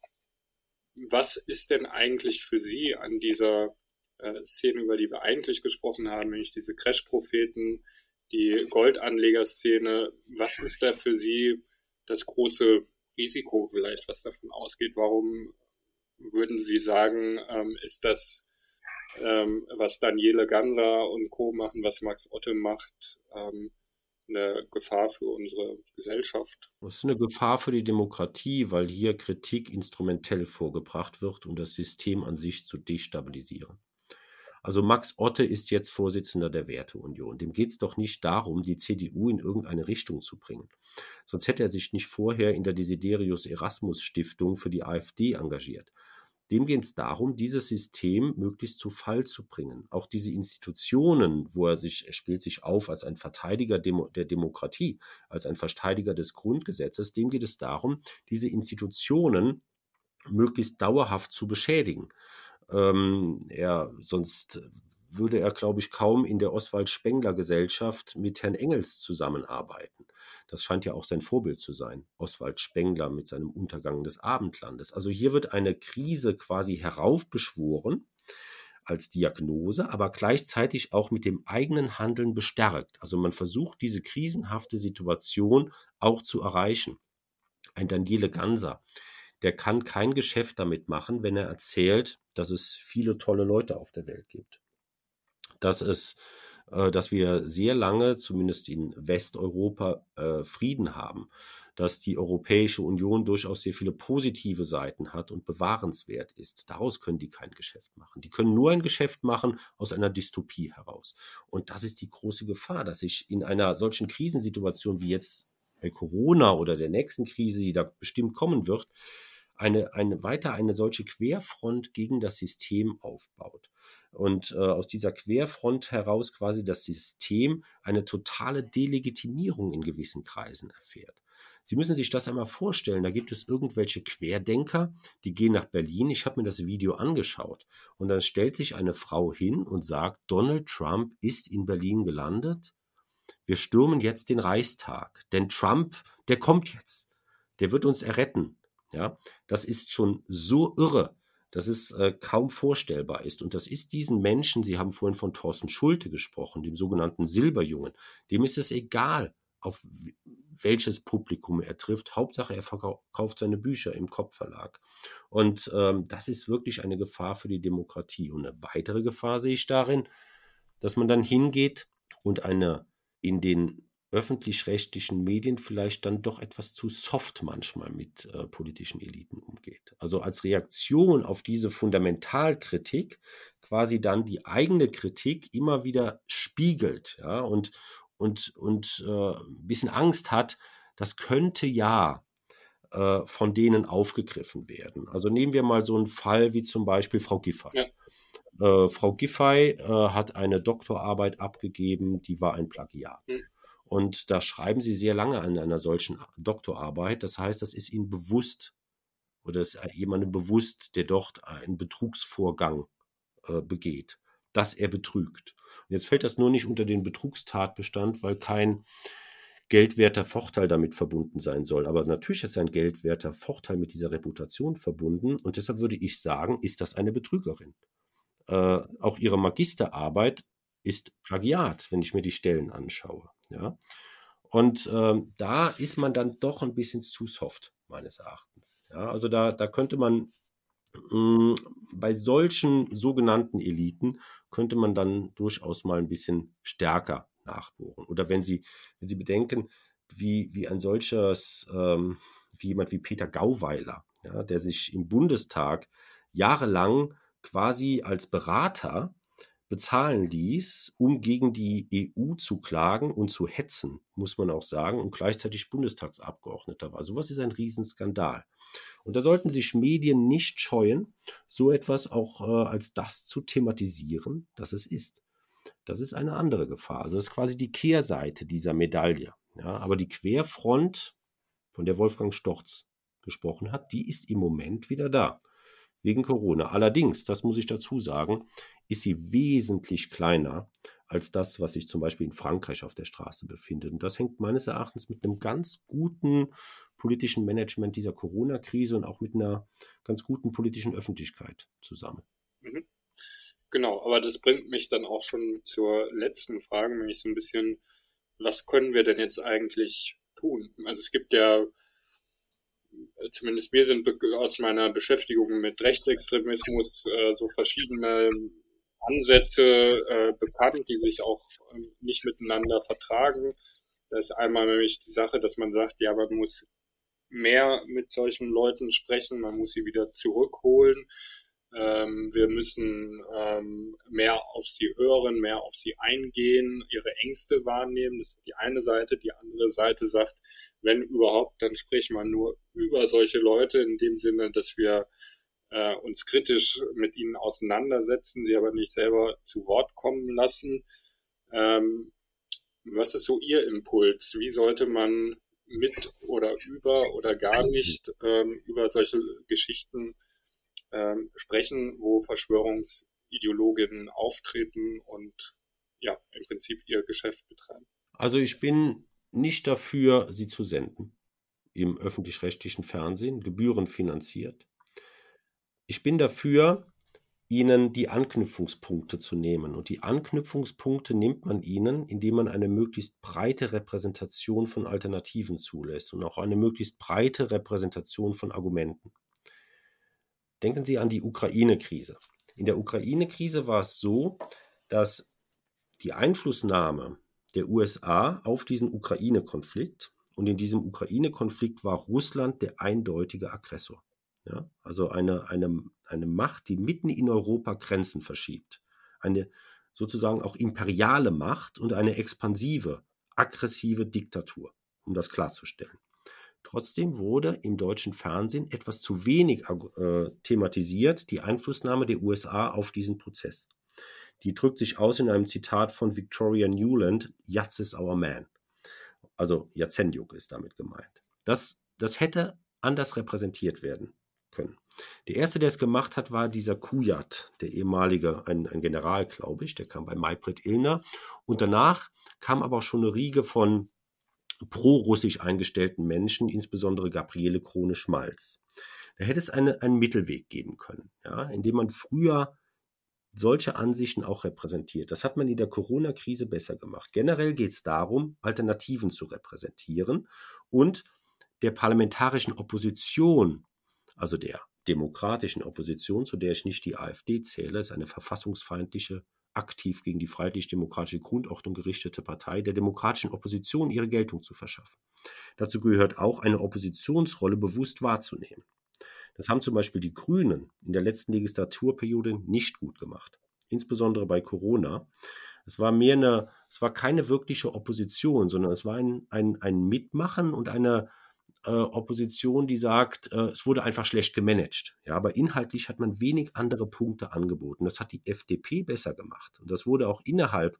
was ist denn eigentlich für Sie an dieser äh, Szene, über die wir eigentlich gesprochen haben, nämlich diese Crash-Propheten, die Goldanlegerszene, was ist da für Sie das große Risiko vielleicht, was davon ausgeht. Warum würden Sie sagen, ähm, ist das, ähm, was Daniele Ganser und Co. machen, was Max Otte macht, ähm, eine Gefahr für unsere Gesellschaft? Das ist eine Gefahr für die Demokratie, weil hier Kritik instrumentell vorgebracht wird, um das System an sich zu destabilisieren. Also Max Otte ist jetzt Vorsitzender der Werteunion. Dem geht es doch nicht darum, die CDU in irgendeine Richtung zu bringen. Sonst hätte er sich nicht vorher in der Desiderius Erasmus Stiftung für die AfD engagiert. Dem geht es darum, dieses System möglichst zu Fall zu bringen. Auch diese Institutionen, wo er sich, er spielt sich auf als ein Verteidiger der Demokratie, als ein Verteidiger des Grundgesetzes, dem geht es darum, diese Institutionen möglichst dauerhaft zu beschädigen. Ähm, er, sonst würde er, glaube ich, kaum in der Oswald-Spengler-Gesellschaft mit Herrn Engels zusammenarbeiten. Das scheint ja auch sein Vorbild zu sein, Oswald Spengler mit seinem Untergang des Abendlandes. Also hier wird eine Krise quasi heraufbeschworen als Diagnose, aber gleichzeitig auch mit dem eigenen Handeln bestärkt. Also man versucht, diese krisenhafte Situation auch zu erreichen. Ein Daniele Ganser, der kann kein Geschäft damit machen, wenn er erzählt, dass es viele tolle Leute auf der Welt gibt. Dass es äh, dass wir sehr lange, zumindest in Westeuropa, äh, Frieden haben, dass die Europäische Union durchaus sehr viele positive Seiten hat und bewahrenswert ist. Daraus können die kein Geschäft machen. Die können nur ein Geschäft machen aus einer Dystopie heraus. Und das ist die große Gefahr, dass sich in einer solchen Krisensituation wie jetzt bei Corona oder der nächsten Krise, die da bestimmt kommen wird, eine, eine weiter eine solche Querfront gegen das System aufbaut. Und äh, aus dieser Querfront heraus quasi das System eine totale Delegitimierung in gewissen Kreisen erfährt. Sie müssen sich das einmal vorstellen. Da gibt es irgendwelche Querdenker, die gehen nach Berlin. Ich habe mir das Video angeschaut. Und dann stellt sich eine Frau hin und sagt, Donald Trump ist in Berlin gelandet. Wir stürmen jetzt den Reichstag. Denn Trump, der kommt jetzt. Der wird uns erretten. Ja, das ist schon so irre, dass es äh, kaum vorstellbar ist. Und das ist diesen Menschen, Sie haben vorhin von Thorsten Schulte gesprochen, dem sogenannten Silberjungen, dem ist es egal, auf welches Publikum er trifft. Hauptsache, er verkauft seine Bücher im Kopfverlag. Und ähm, das ist wirklich eine Gefahr für die Demokratie. Und eine weitere Gefahr sehe ich darin, dass man dann hingeht und eine in den öffentlich-rechtlichen Medien vielleicht dann doch etwas zu soft manchmal mit äh, politischen Eliten umgeht. Also als Reaktion auf diese Fundamentalkritik quasi dann die eigene Kritik immer wieder spiegelt ja, und, und, und äh, ein bisschen Angst hat, das könnte ja äh, von denen aufgegriffen werden. Also nehmen wir mal so einen Fall wie zum Beispiel Frau Giffey. Ja. Äh, Frau Giffey äh, hat eine Doktorarbeit abgegeben, die war ein Plagiat. Mhm. Und da schreiben sie sehr lange an einer solchen Doktorarbeit. Das heißt, das ist ihnen bewusst oder ist jemandem bewusst, der dort einen Betrugsvorgang äh, begeht, dass er betrügt. Und jetzt fällt das nur nicht unter den Betrugstatbestand, weil kein geldwerter Vorteil damit verbunden sein soll. Aber natürlich ist ein geldwerter Vorteil mit dieser Reputation verbunden. Und deshalb würde ich sagen, ist das eine Betrügerin. Äh, auch ihre Magisterarbeit ist Plagiat, wenn ich mir die Stellen anschaue. Ja? Und ähm, da ist man dann doch ein bisschen zu soft, meines Erachtens. Ja? Also da, da könnte man mh, hm, bei solchen sogenannten Eliten könnte man dann durchaus mal ein bisschen stärker nachbohren. Oder wenn Sie, wenn Sie bedenken, wie, wie ein solches, ähm, wie jemand wie Peter Gauweiler, ja, der sich im Bundestag jahrelang quasi als Berater bezahlen dies, um gegen die EU zu klagen und zu hetzen, muss man auch sagen, und gleichzeitig Bundestagsabgeordneter war. Sowas ist ein Riesenskandal. Und da sollten sich Medien nicht scheuen, so etwas auch äh, als das zu thematisieren, das es ist. Das ist eine andere Gefahr. Also das ist quasi die Kehrseite dieser Medaille. Ja, aber die Querfront, von der Wolfgang Storz gesprochen hat, die ist im Moment wieder da wegen Corona. Allerdings, das muss ich dazu sagen, ist sie wesentlich kleiner als das, was sich zum Beispiel in Frankreich auf der Straße befindet. Und das hängt meines Erachtens mit einem ganz guten politischen Management dieser Corona-Krise und auch mit einer ganz guten politischen Öffentlichkeit zusammen. Mhm. Genau, aber das bringt mich dann auch schon zur letzten Frage, nämlich so ein bisschen, was können wir denn jetzt eigentlich tun? Also es gibt ja zumindest mir sind aus meiner Beschäftigung mit Rechtsextremismus äh, so verschiedene Ansätze äh, bekannt, die sich auch äh, nicht miteinander vertragen. Das ist einmal nämlich die Sache, dass man sagt, ja, man muss mehr mit solchen Leuten sprechen, man muss sie wieder zurückholen. Ähm, wir müssen ähm, mehr auf sie hören, mehr auf sie eingehen, ihre Ängste wahrnehmen. Das ist die eine Seite. Die andere Seite sagt, wenn überhaupt, dann spricht man nur über solche Leute in dem Sinne, dass wir äh, uns kritisch mit ihnen auseinandersetzen, sie aber nicht selber zu Wort kommen lassen. Ähm, was ist so Ihr Impuls? Wie sollte man mit oder über oder gar nicht ähm, über solche Geschichten ähm, sprechen, wo Verschwörungsideologinnen auftreten und ja, im Prinzip ihr Geschäft betreiben. Also ich bin nicht dafür, sie zu senden im öffentlich-rechtlichen Fernsehen, gebührenfinanziert. Ich bin dafür, ihnen die Anknüpfungspunkte zu nehmen. Und die Anknüpfungspunkte nimmt man ihnen, indem man eine möglichst breite Repräsentation von Alternativen zulässt und auch eine möglichst breite Repräsentation von Argumenten. Denken Sie an die Ukraine-Krise. In der Ukraine-Krise war es so, dass die Einflussnahme der USA auf diesen Ukraine-Konflikt und in diesem Ukraine-Konflikt war Russland der eindeutige Aggressor. Ja? Also eine, eine, eine Macht, die mitten in Europa Grenzen verschiebt. Eine sozusagen auch imperiale Macht und eine expansive, aggressive Diktatur, um das klarzustellen. Trotzdem wurde im deutschen Fernsehen etwas zu wenig äh, thematisiert, die Einflussnahme der USA auf diesen Prozess. Die drückt sich aus in einem Zitat von Victoria Newland, Yats is our man. Also Yatsenyuk ist damit gemeint. Das, das hätte anders repräsentiert werden können. Der erste, der es gemacht hat, war dieser Kujat, der ehemalige, ein, ein General, glaube ich, der kam bei Maybrit Illner. Und danach kam aber auch schon eine Riege von pro-russisch eingestellten Menschen, insbesondere Gabriele Krone-Schmalz. Da hätte es eine, einen Mittelweg geben können, ja, indem man früher solche Ansichten auch repräsentiert. Das hat man in der Corona-Krise besser gemacht. Generell geht es darum, Alternativen zu repräsentieren und der parlamentarischen Opposition, also der demokratischen Opposition, zu der ich nicht die AfD zähle, ist eine verfassungsfeindliche aktiv gegen die freiheitlich-demokratische Grundordnung gerichtete Partei der demokratischen Opposition ihre Geltung zu verschaffen. Dazu gehört auch, eine Oppositionsrolle bewusst wahrzunehmen. Das haben zum Beispiel die Grünen in der letzten Legislaturperiode nicht gut gemacht, insbesondere bei Corona. Es war mehr eine, es war keine wirkliche Opposition, sondern es war ein, ein, ein Mitmachen und eine äh, Opposition, die sagt, äh, es wurde einfach schlecht gemanagt. Ja, aber inhaltlich hat man wenig andere Punkte angeboten. Das hat die FDP besser gemacht. Und das wurde auch innerhalb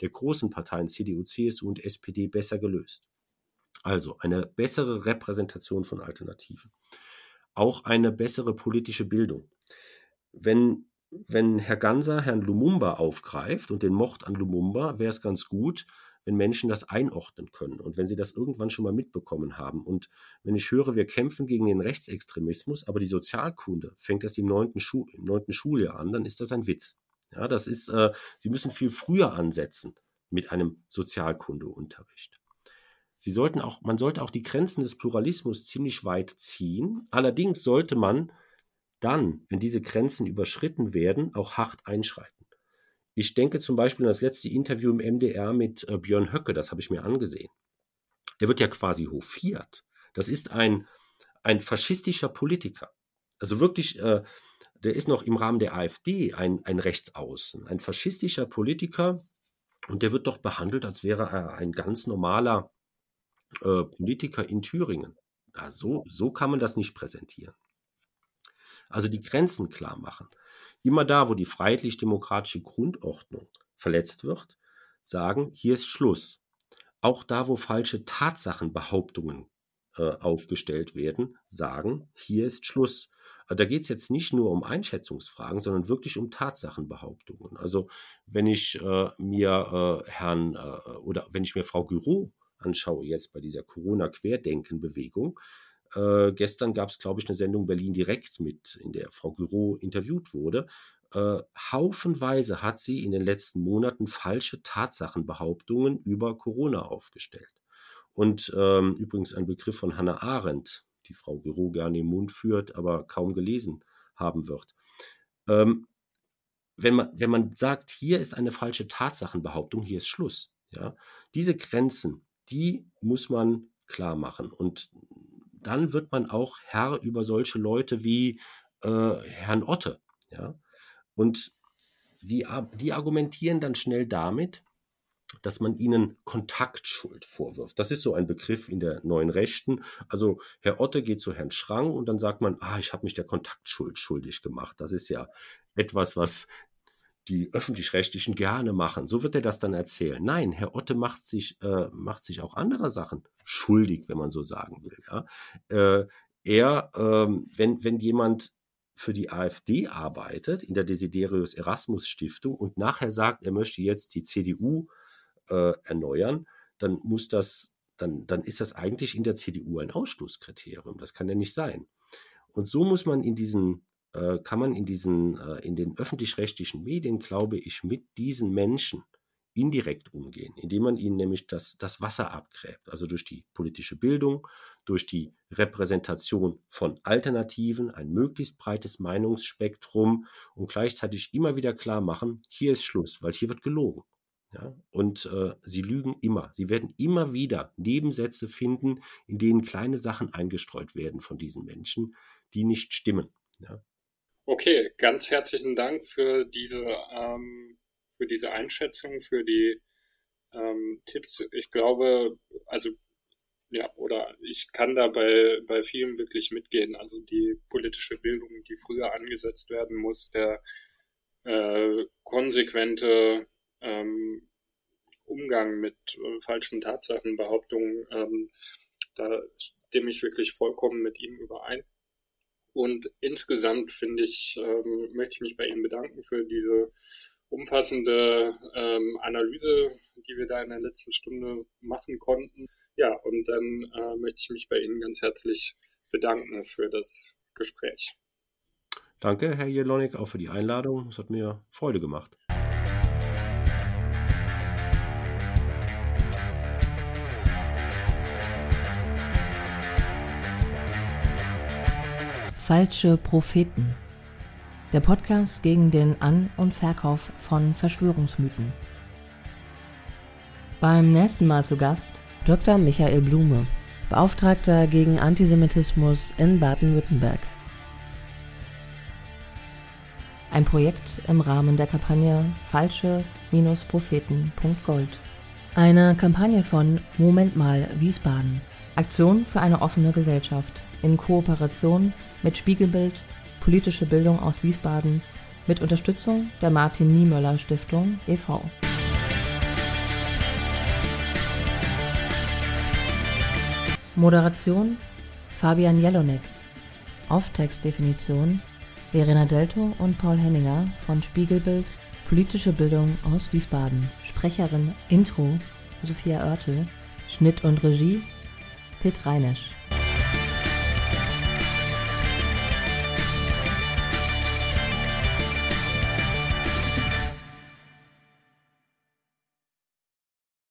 der großen Parteien CDU, CSU und SPD besser gelöst. Also eine bessere Repräsentation von Alternativen. Auch eine bessere politische Bildung. Wenn, wenn Herr Ganser Herrn Lumumba aufgreift und den Mord an Lumumba, wäre es ganz gut, wenn Menschen das einordnen können und wenn sie das irgendwann schon mal mitbekommen haben. Und wenn ich höre, wir kämpfen gegen den Rechtsextremismus, aber die Sozialkunde fängt das im neunten, Schu im neunten Schuljahr an, dann ist das ein Witz. Ja, das ist, äh, Sie müssen viel früher ansetzen mit einem Sozialkundeunterricht. Sie sollten auch, man sollte auch die Grenzen des Pluralismus ziemlich weit ziehen. Allerdings sollte man dann, wenn diese Grenzen überschritten werden, auch hart einschreiten. Ich denke zum Beispiel an das letzte Interview im MDR mit äh, Björn Höcke, das habe ich mir angesehen. Der wird ja quasi hofiert. Das ist ein, ein faschistischer Politiker. Also wirklich, äh, der ist noch im Rahmen der AfD ein, ein Rechtsaußen, ein faschistischer Politiker und der wird doch behandelt, als wäre er ein ganz normaler äh, Politiker in Thüringen. Ja, so, so kann man das nicht präsentieren. Also die Grenzen klar machen. Immer da, wo die freiheitlich-demokratische Grundordnung verletzt wird, sagen, hier ist Schluss. Auch da, wo falsche Tatsachenbehauptungen äh, aufgestellt werden, sagen, hier ist Schluss. Also da geht es jetzt nicht nur um Einschätzungsfragen, sondern wirklich um Tatsachenbehauptungen. Also wenn ich äh, mir äh, Herrn äh, oder wenn ich mir Frau Giro anschaue jetzt bei dieser Corona-Querdenken-Bewegung, äh, gestern gab es, glaube ich, eine Sendung Berlin direkt mit, in der Frau Giro interviewt wurde. Äh, haufenweise hat sie in den letzten Monaten falsche Tatsachenbehauptungen über Corona aufgestellt. Und ähm, übrigens ein Begriff von Hannah Arendt, die Frau Giro gerne im Mund führt, aber kaum gelesen haben wird. Ähm, wenn, man, wenn man sagt, hier ist eine falsche Tatsachenbehauptung, hier ist Schluss. Ja? Diese Grenzen, die muss man klar machen. Und dann wird man auch Herr über solche Leute wie äh, Herrn Otte. Ja? Und die, die argumentieren dann schnell damit, dass man ihnen Kontaktschuld vorwirft. Das ist so ein Begriff in der neuen Rechten. Also Herr Otte geht zu Herrn Schrang und dann sagt man, ah, ich habe mich der Kontaktschuld schuldig gemacht. Das ist ja etwas, was die öffentlich-rechtlichen gerne machen. So wird er das dann erzählen. Nein, Herr Otte macht sich, äh, macht sich auch anderer Sachen schuldig, wenn man so sagen will. Ja? Äh, er, ähm, wenn, wenn jemand für die AfD arbeitet in der Desiderius Erasmus Stiftung und nachher sagt, er möchte jetzt die CDU äh, erneuern, dann muss das, dann, dann ist das eigentlich in der CDU ein Ausschlusskriterium. Das kann ja nicht sein. Und so muss man in diesen, äh, kann man in diesen, äh, in den öffentlich-rechtlichen Medien, glaube ich, mit diesen Menschen indirekt umgehen, indem man ihnen nämlich das, das Wasser abgräbt, also durch die politische Bildung, durch die Repräsentation von Alternativen, ein möglichst breites Meinungsspektrum und gleichzeitig immer wieder klar machen, hier ist Schluss, weil hier wird gelogen. Ja, und äh, sie lügen immer. Sie werden immer wieder Nebensätze finden, in denen kleine Sachen eingestreut werden von diesen Menschen, die nicht stimmen. Ja. Okay, ganz herzlichen Dank für diese, ähm, für diese Einschätzung, für die ähm, Tipps. Ich glaube, also ja, oder ich kann da bei, bei vielen wirklich mitgehen. Also die politische Bildung, die früher angesetzt werden muss, der äh, konsequente ähm, Umgang mit äh, falschen Tatsachenbehauptungen, ähm, da stimme ich wirklich vollkommen mit ihm überein. Und insgesamt finde ich, ähm, möchte ich mich bei Ihnen bedanken für diese umfassende ähm, Analyse, die wir da in der letzten Stunde machen konnten. Ja, und dann äh, möchte ich mich bei Ihnen ganz herzlich bedanken für das Gespräch. Danke, Herr Jelonik, auch für die Einladung. Es hat mir Freude gemacht. Falsche Propheten. Der Podcast gegen den An- und Verkauf von Verschwörungsmythen. Beim nächsten Mal zu Gast Dr. Michael Blume, Beauftragter gegen Antisemitismus in Baden-Württemberg. Ein Projekt im Rahmen der Kampagne Falsche-Propheten.gold. Eine Kampagne von Moment mal Wiesbaden. Aktion für eine offene Gesellschaft in Kooperation mit Spiegelbild, politische Bildung aus Wiesbaden mit Unterstützung der Martin Niemöller Stiftung e.V. Moderation Fabian Jelonek. Auftextdefinition Verena Delto und Paul Henninger von Spiegelbild Politische Bildung aus Wiesbaden. Sprecherin Intro Sophia Oertel. Schnitt und Regie Pitt Reinesch